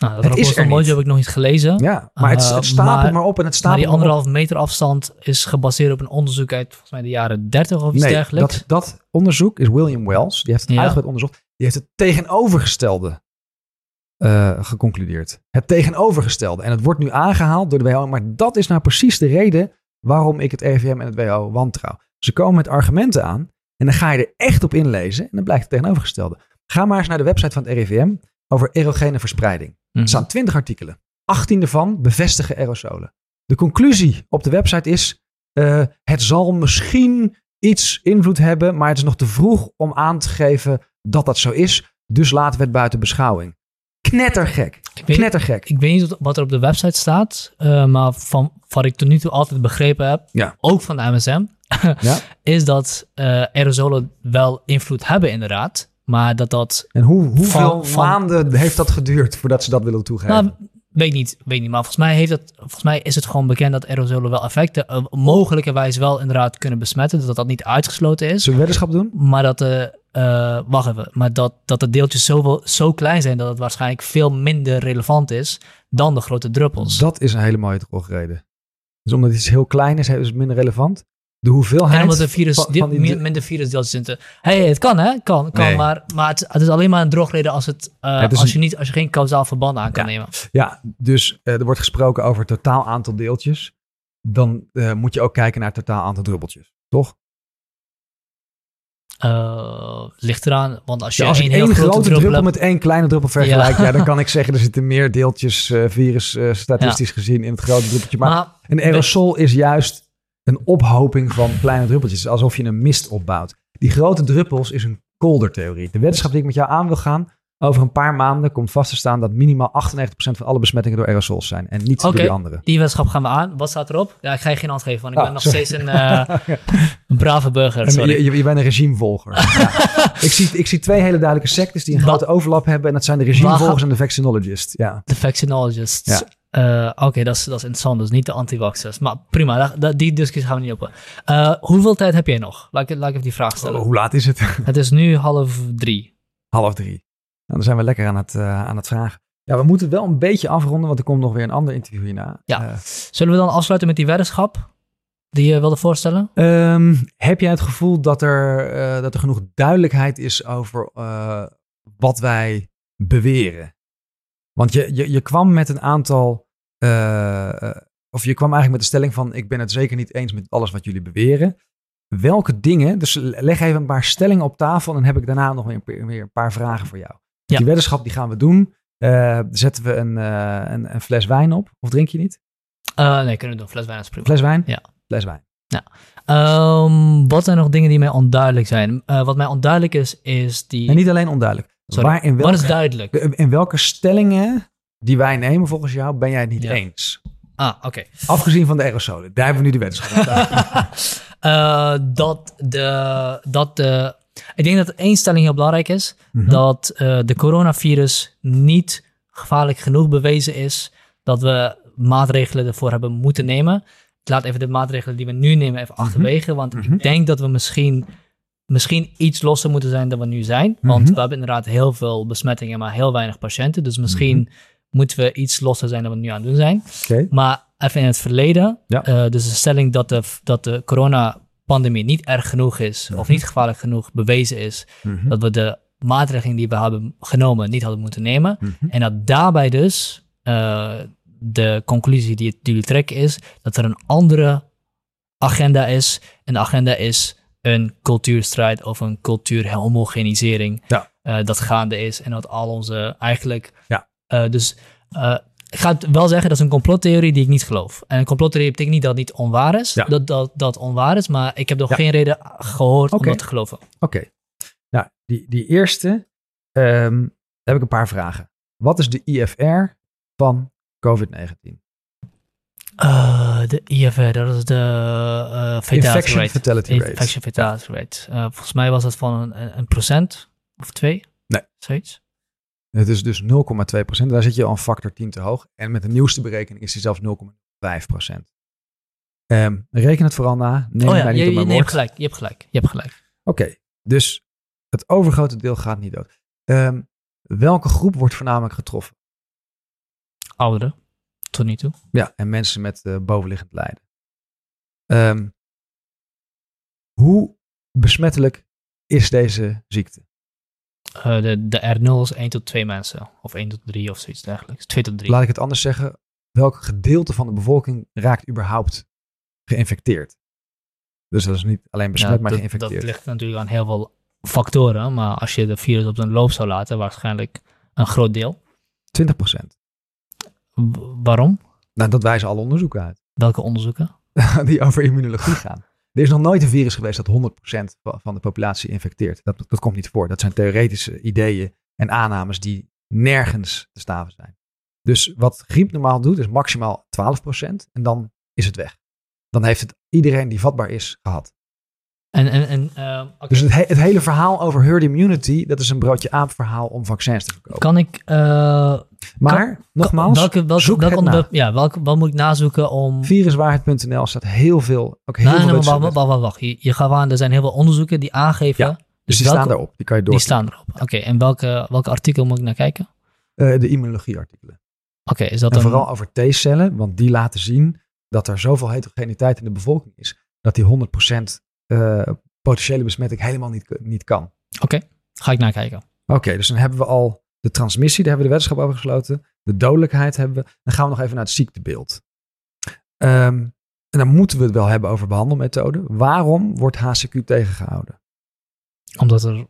Nou, dat het rapport van Mojo heb ik nog niet gelezen. Ja, maar het, het stapelt uh, maar, maar, op en het stapelt Maar die anderhalf meter afstand is gebaseerd op een onderzoek uit volgens mij de jaren 30 of iets nee, dergelijks. Dat, dat onderzoek is William Wells. Die heeft het ja. uitgebreid onderzocht. Die heeft het tegenovergestelde uh, geconcludeerd. Het tegenovergestelde. En het wordt nu aangehaald door de WHO. Maar dat is nou precies de reden waarom ik het RIVM en het WHO wantrouw. Ze komen met argumenten aan. En dan ga je er echt op inlezen. En dan blijkt het tegenovergestelde. Ga maar eens naar de website van het RIVM over erogene verspreiding. Mhm. Er staan 20 artikelen. 18 ervan bevestigen aerosolen. De conclusie op de website is: uh, het zal misschien iets invloed hebben, maar het is nog te vroeg om aan te geven dat dat zo is. Dus laten we het buiten beschouwing. Knettergek. Ik weet, Knettergek. Ik weet niet wat er op de website staat, uh, maar van wat ik tot nu toe altijd begrepen heb, ja. ook van de MSM, ja. is dat uh, aerosolen wel invloed hebben inderdaad, maar dat dat... En hoe, hoeveel van, maanden heeft dat geduurd voordat ze dat willen toegeven? Nou, weet niet, weet niet, maar volgens mij, heeft het, volgens mij is het gewoon bekend dat aerosolen wel effecten, uh, mogelijkerwijs wel inderdaad kunnen besmetten, dat dat niet uitgesloten is. Zullen we weddenschap doen? Maar dat de, uh, wacht even, maar dat, dat de deeltjes zo, zo klein zijn dat het waarschijnlijk veel minder relevant is dan de grote druppels. Dat is een hele mooie drogreden. Dus omdat iets heel klein is, is het minder relevant. De hoeveelheid en omdat de virus, van, van die, minder virusdeeltjes zitten. Hey, het kan hè, kan, kan Nee. maar, maar het, het is alleen maar een drogreden als, het, uh, Het is als, een- je niet, als je geen kausaal verband aan kan Ja. nemen. Ja, dus eh, er wordt gesproken over het totaal aantal deeltjes. Dan eh, moet je ook kijken naar het totaal aantal druppeltjes. Toch? Uh, ligt eraan, want als je, ja, als één ik één grote druppel, met één kleine druppel vergelijk, ja. dan kan ik zeggen er zitten meer deeltjes uh, virus uh, statistisch ja. gezien in het grote druppeltje. Maar, maar een aerosol is juist een ophoping van kleine druppeltjes, alsof je een mist opbouwt. Die grote druppels is een koldertheorie. De wetenschap die ik met jou aan wil gaan, over een paar maanden komt vast te staan dat minimaal 98% van alle besmettingen door aerosols zijn. En niet door die andere. Die wetenschap gaan we aan. Wat staat erop? Ja, ik ga je geen hand geven, want ik oh, ben nog steeds een, uh, een, brave burger. Sorry. Je, je, bent een regimevolger. ja. ik, zie, ik zie twee hele duidelijke sectes die een grote overlap hebben. En dat zijn de regimevolgers en de vaccinologists. Ja. De vaccinologists. Ja. Uh, Oké, dat, is, dat is interessant. Dus niet de anti-vaxxers. Maar prima, dat, die discussie gaan we niet op. Uh, hoeveel tijd heb jij nog? Laat ik, laat ik even die vraag stellen. Oh, hoe laat is het? het is nu half drie. Half drie. Nou, dan zijn we lekker aan het, uh, aan het vragen. Ja, we moeten wel een beetje afronden, want er komt nog weer een ander interview hierna. Ja. Uh, Zullen we dan afsluiten met die weddenschap die je wilde voorstellen? Um, heb jij het gevoel dat er, uh, dat er genoeg duidelijkheid is over wat wij beweren? Want je, je, je kwam met een aantal, of je kwam eigenlijk met de stelling van ik ben het zeker niet eens met alles wat jullie beweren welke dingen, dus leg even een paar stellingen op tafel en dan heb ik daarna nog weer een paar vragen voor jou. Ja. Die weddenschap die gaan we doen. Uh, zetten we een, uh, een, een, fles wijn op? Of drink je niet? Uh, nee, kunnen we doen. Fles wijn is prima. Fles wijn? Ja. Fles wijn. Ja. Um, wat zijn nog dingen die mij onduidelijk zijn? wat mij onduidelijk is, is die... En niet alleen onduidelijk. Sorry, Waar, in welke, wat is duidelijk? In welke stellingen die wij nemen volgens jou, ben jij het niet eens? Ah, oké. Okay. Afgezien van de aerosolen. Daar hebben we nu de weddenschap. dat de... Dat de ik denk dat één stelling heel belangrijk is. Mhm. Dat uh, de coronavirus niet gevaarlijk genoeg bewezen is. Dat we maatregelen ervoor hebben moeten nemen. Ik laat even de maatregelen die we nu nemen even mhm. achterwege. Want ik mhm. denk dat we misschien, misschien iets losser moeten zijn dan we nu zijn. Want we hebben inderdaad heel veel besmettingen, maar heel weinig patiënten. Dus misschien moeten we iets losser zijn dan we nu aan het doen zijn. Okay. Maar even in het verleden. Ja. Uh, dus de stelling dat de, dat de corona pandemie niet erg genoeg is, of mhm. niet gevaarlijk genoeg bewezen is, mhm. dat we de maatregelen die we hebben genomen niet hadden moeten nemen. Mhm. En dat daarbij dus uh, de conclusie die, die we trekken is dat er een andere agenda is. En de agenda is een cultuurstrijd of een cultuurhomogenisering ja. uh, dat gaande is. En dat al onze eigenlijk... Ja. Uh, dus ik ga het wel zeggen, dat is een complottheorie die ik niet geloof. En een complottheorie betekent niet dat het niet onwaar is, dat, dat dat onwaar is, maar ik heb nog geen reden gehoord om dat te geloven. Oké. Nou, die, die eerste, um, heb ik een paar vragen. Wat is de IFR van COVID-19? Uh, de IFR, dat is de uh, fatality Infection rate. fatality rate. Infection fatality rate. Uh, volgens mij was dat van een, een procent of twee. Nee. Zoiets. Het is dus 0,2% Daar zit je al een factor 10 te hoog. En met de nieuwste berekening is die zelfs 0,5 Um, reken het vooral na. Neem oh ja, mij niet je, op mijn je, je, hebt gelijk. Je hebt gelijk. Je hebt gelijk. Oké, dus het overgrote deel gaat niet dood. Um, welke groep wordt voornamelijk getroffen? Ouderen, tot nu toe. Ja, en mensen met uh, bovenliggend lijden. Um, hoe besmettelijk is deze ziekte? Uh, de, de R0 is 1 tot 2 mensen. Of 1 tot 3 of zoiets dergelijks. 2 tot 3. Laat ik het anders zeggen. Welk gedeelte van de bevolking raakt überhaupt geïnfecteerd? Dus dat is niet alleen besmet, ja, maar dat, geïnfecteerd. Dat ligt natuurlijk aan heel veel factoren. Maar als je de virus op zijn loop zou laten, waarschijnlijk een groot deel. 20% waarom? Nou, dat wijzen alle onderzoeken uit. Welke onderzoeken? Die over immunologie gaan. Er is nog nooit een virus geweest dat 100% van de populatie infecteert. Dat, dat komt niet voor. Dat zijn theoretische ideeën en aannames die nergens te staven zijn. Dus wat griep normaal doet, is maximaal 12% en dan is het weg. Dan heeft het iedereen die vatbaar is gehad. En, en, en, uh, Dus het, het, hele verhaal over herd immunity, dat is een broodje aap verhaal om vaccins te verkopen. Kan ik... Uh, maar, nogmaals, welke, welke, zoek welke Ja, welke, wat moet ik nazoeken om... Viruswaarheid.nl staat heel veel... Ook heel nou, veel nee, wacht, wacht, wacht, Je, je gaat aan, er zijn heel veel onderzoeken die aangeven... Ja, dus die staan erop, die kan je door. Die staan erop, oké. En welke, welke artikel moet ik naar kijken? Uh, de immunologieartikelen. Oké, is dat en vooral over T-cellen, want die laten zien dat er zoveel heterogeniteit in de bevolking is, dat die 100% uh, potentiële besmetting helemaal niet, niet kan. Oké, ga ik nakijken. Oké, dus dan hebben we al de transmissie, daar hebben we de wetenschap over gesloten. De dodelijkheid hebben we. Dan gaan we nog even naar het ziektebeeld. Um, en dan moeten we het wel hebben over behandelmethoden. Waarom wordt HCQ tegengehouden? Omdat er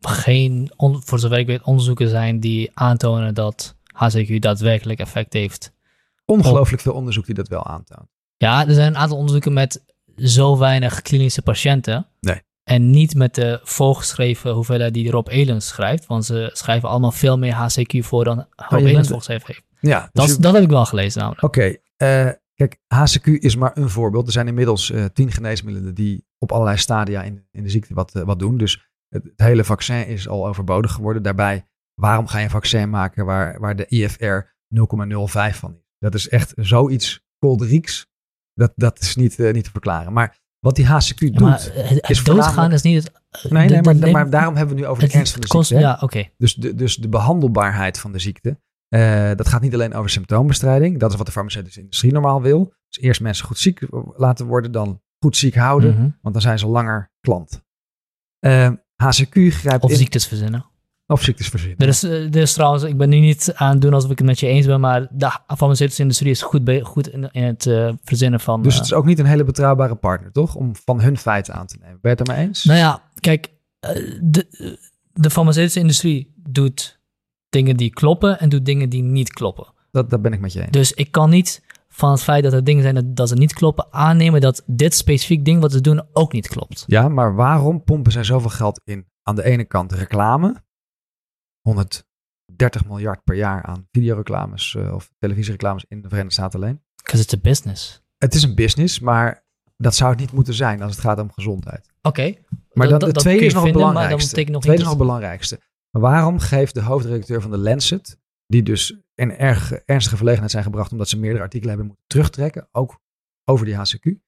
geen, voor zover ik weet, onderzoeken zijn die aantonen dat HCQ daadwerkelijk effect heeft. Ongelooflijk veel onderzoek die dat wel aantoont. Ja, er zijn een aantal onderzoeken met zo weinig klinische patiënten. Nee. En niet met de voorgeschreven hoeveelheid die Rob Elens schrijft. Want ze schrijven allemaal veel meer HCQ voor dan Rob oh, Elens volgens heeft. Ja, dus dat, dat heb ik wel gelezen namelijk. Oké, eh, kijk, HCQ is maar een voorbeeld. Er zijn inmiddels uh, tien geneesmiddelen die op allerlei stadia in, in de ziekte wat, uh, wat doen. Dus het, hele vaccin is al overbodig geworden. Daarbij, waarom ga je een vaccin maken waar, waar de IFR 0,05 van is? Dat is echt zoiets kolderieks. Dat, dat is niet, niet te verklaren. Maar wat die HCQ doet. Maar het, is doodgaan is niet het. Nee, nee maar, maar, daarom hebben we nu over de ernst van de ziekte. Ja, oké. Dus, de, dus de behandelbaarheid van de ziekte. Uh, dat gaat niet alleen over symptoombestrijding. Dat is wat de farmaceutische industrie normaal wil. Dus eerst mensen goed ziek laten worden, dan goed ziek houden, mm -hmm. want dan zijn ze langer klant. Uh, eh, HCQ grijpt of in. ziektes verzinnen. Of verzinnen. Er is, er is trouwens, ik ben nu niet aan het doen alsof ik het met je eens ben, maar de farmaceutische industrie is goed, goed in, in, het uh, verzinnen van. Dus het is ook niet een hele betrouwbare partner, toch? Om van hun feiten aan te nemen. Ben je het er mee eens? Nou ja, kijk, de, de farmaceutische industrie doet dingen die kloppen en doet dingen die niet kloppen. Dat, dat ben ik met je eens. Dus ik kan niet van het feit dat er dingen zijn dat, dat ze niet kloppen, aannemen dat dit specifiek ding wat ze doen ook niet klopt. Ja, maar waarom pompen zij zoveel geld in? Aan de ene kant reclame, 130 miljard per jaar aan videoreclames uh, of televisiereclames in de Verenigde Staten alleen. Because it's a business. Het is een business, maar dat zou het niet moeten zijn als het gaat om gezondheid. Oké. Maar dan, de tweede is nog het belangrijkste. De tweede is nog het belangrijkste. waarom geeft de hoofdredacteur van de Lancet, die dus in erg ernstige verlegenheid zijn gebracht omdat ze meerdere artikelen hebben moeten terugtrekken, ook over die HCQ,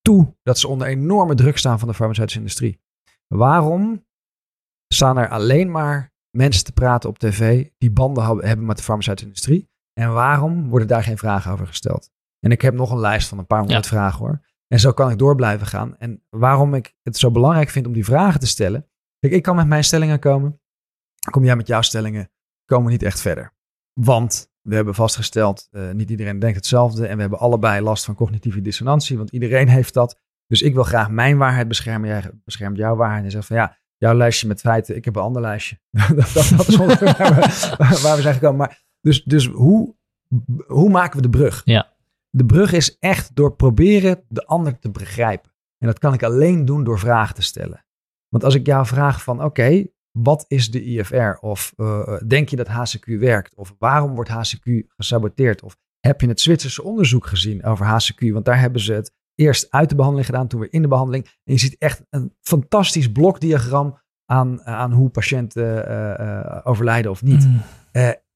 toe dat ze onder enorme druk staan van de farmaceutische industrie? Waarom staan er alleen maar mensen te praten op tv die banden hebben met de farmaceutische industrie? En waarom worden daar geen vragen over gesteld? En ik heb nog een lijst van een paar honderd vragen hoor. En zo kan ik door blijven gaan. En waarom ik het zo belangrijk vind om die vragen te stellen. Kijk, ik kan met mijn stellingen komen. Kom jij met jouw stellingen, komen we niet echt verder. Want we hebben vastgesteld, uh, niet iedereen denkt hetzelfde. En we hebben allebei last van cognitieve dissonantie, want iedereen heeft dat. Dus ik wil graag mijn waarheid beschermen. Jij beschermt jouw waarheid. En zegt van ja, jouw lijstje met feiten, ik heb een ander lijstje. dat, dat, dat, is ongeveer waar, we, waar we zijn gekomen. Maar dus, dus hoe, hoe maken we de brug? Ja. De brug is echt door proberen de ander te begrijpen. En dat kan ik alleen doen door vragen te stellen. Want als ik jou vraag van oké, wat is de IFR? Of uh, denk je dat HCQ werkt? Of waarom wordt HCQ gesaboteerd? Of heb je het Zwitserse onderzoek gezien over HCQ? Want daar hebben ze het eerst uit de behandeling gedaan, toen weer in de behandeling. En je ziet echt een fantastisch blokdiagram aan, aan hoe patiënten uh, overlijden of niet. Mm.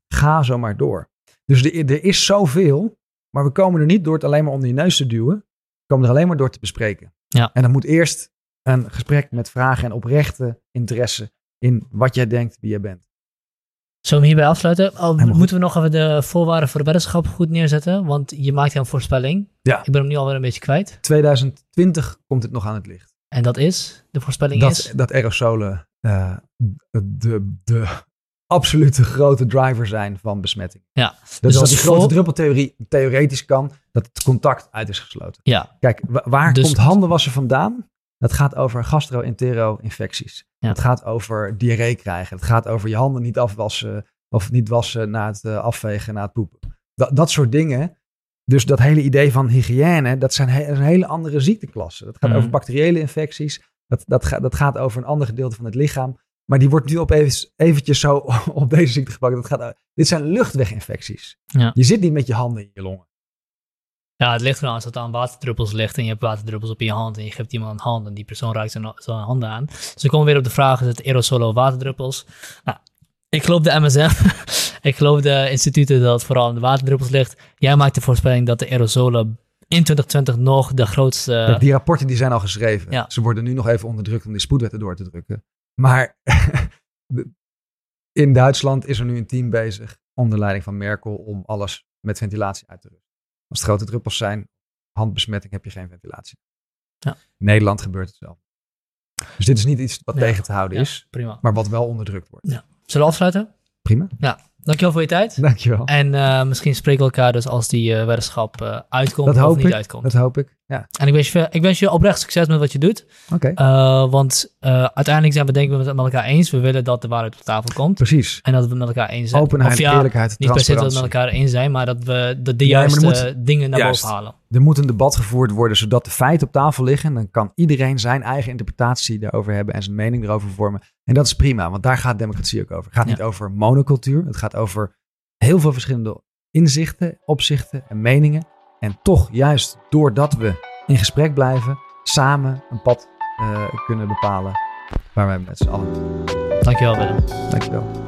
ga zo maar door. Dus er, er is zoveel, maar we komen er niet door het alleen maar onder je neus te duwen. We komen er alleen maar door te bespreken. Ja. En dan moet eerst een gesprek met vragen en oprechte interesse in wat jij denkt, wie jij bent. Zullen we hierbij afsluiten? Oh, moeten we nog even de voorwaarden voor de weddenschap goed neerzetten? Want je maakt een voorspelling. Ja. Ik ben hem nu alweer een beetje kwijt. 2020 komt het nog aan het licht. En dat is? De voorspelling dat, is? Dat aerosolen uh, de, de absolute grote driver zijn van besmetting. Ja. Dat dus als die grote druppeltheorie theoretisch kan, dat het contact uit is gesloten. Ja. Kijk, waar dus komt handenwassen vandaan? Dat gaat over gastro-entero-infecties. Het gaat over diarree krijgen. Het gaat over je handen niet afwassen of niet wassen na het uh, afvegen, na het poepen. Dat, dat soort dingen. Dus dat hele idee van hygiëne, dat zijn he een hele andere ziekteklassen. Dat gaat mhm. over bacteriële infecties. Dat, dat, ga dat gaat over een ander gedeelte van het lichaam. Maar die wordt nu op even, eventjes zo op deze ziekte gepakt. Dat gaat, dit zijn luchtweginfecties. Ja. Je zit niet met je handen in je longen. Ja, het ligt eraan als het aan waterdruppels ligt en je hebt waterdruppels op je hand en je geeft iemand een hand en die persoon raakt zijn, zijn handen aan. Dus we komen weer op de vraag, is het aerosolen of waterdruppels? Nou, ik geloof de MSM, ik geloof de instituten dat het vooral aan de waterdruppels ligt. Jij maakt de voorspelling dat de aerosolen in 2020 nog de grootste... die rapporten die zijn al geschreven. Ja. Ze worden nu nog even onderdrukt om die spoedwetten door te drukken. Maar in Duitsland is er nu een team bezig onder leiding van Merkel om alles met ventilatie uit te rusten. Als het grote druppels zijn, handbesmetting, heb je geen ventilatie. Ja. In Nederland gebeurt het wel. Dus dit is niet iets wat tegen te houden ja, is, prima. maar wat wel onderdrukt wordt. Ja. Zullen we afsluiten? Prima. Ja. Dankjewel voor je tijd. Dankjewel. En uh, misschien spreken we elkaar dus als die uh, weddenschap uh, uitkomt dat of niet ik. uitkomt. Dat hoop ik, ja. En ik wens je, ik wens je oprecht succes met wat je doet. Oké. Okay. want uiteindelijk zijn we denk ik met, met elkaar eens. We willen dat de waarheid op tafel komt. Precies. En dat we het met elkaar eens zijn. Openheid, of ja, eerlijkheid, Niet per se dat we met elkaar eens zijn, maar dat we de, de juiste moet, dingen naar juist. boven halen. Er moet een debat gevoerd worden zodat de feiten op tafel liggen. Dan kan iedereen zijn eigen interpretatie daarover hebben en zijn mening erover vormen. En dat is prima, want daar gaat democratie ook over. Het gaat ja. niet over monocultuur. Het gaat over heel veel verschillende inzichten, opzichten en meningen. En toch, juist doordat we in gesprek blijven, samen een pad uh, kunnen bepalen waar wij met z'n allen. Dankjewel, Willem. Dankjewel.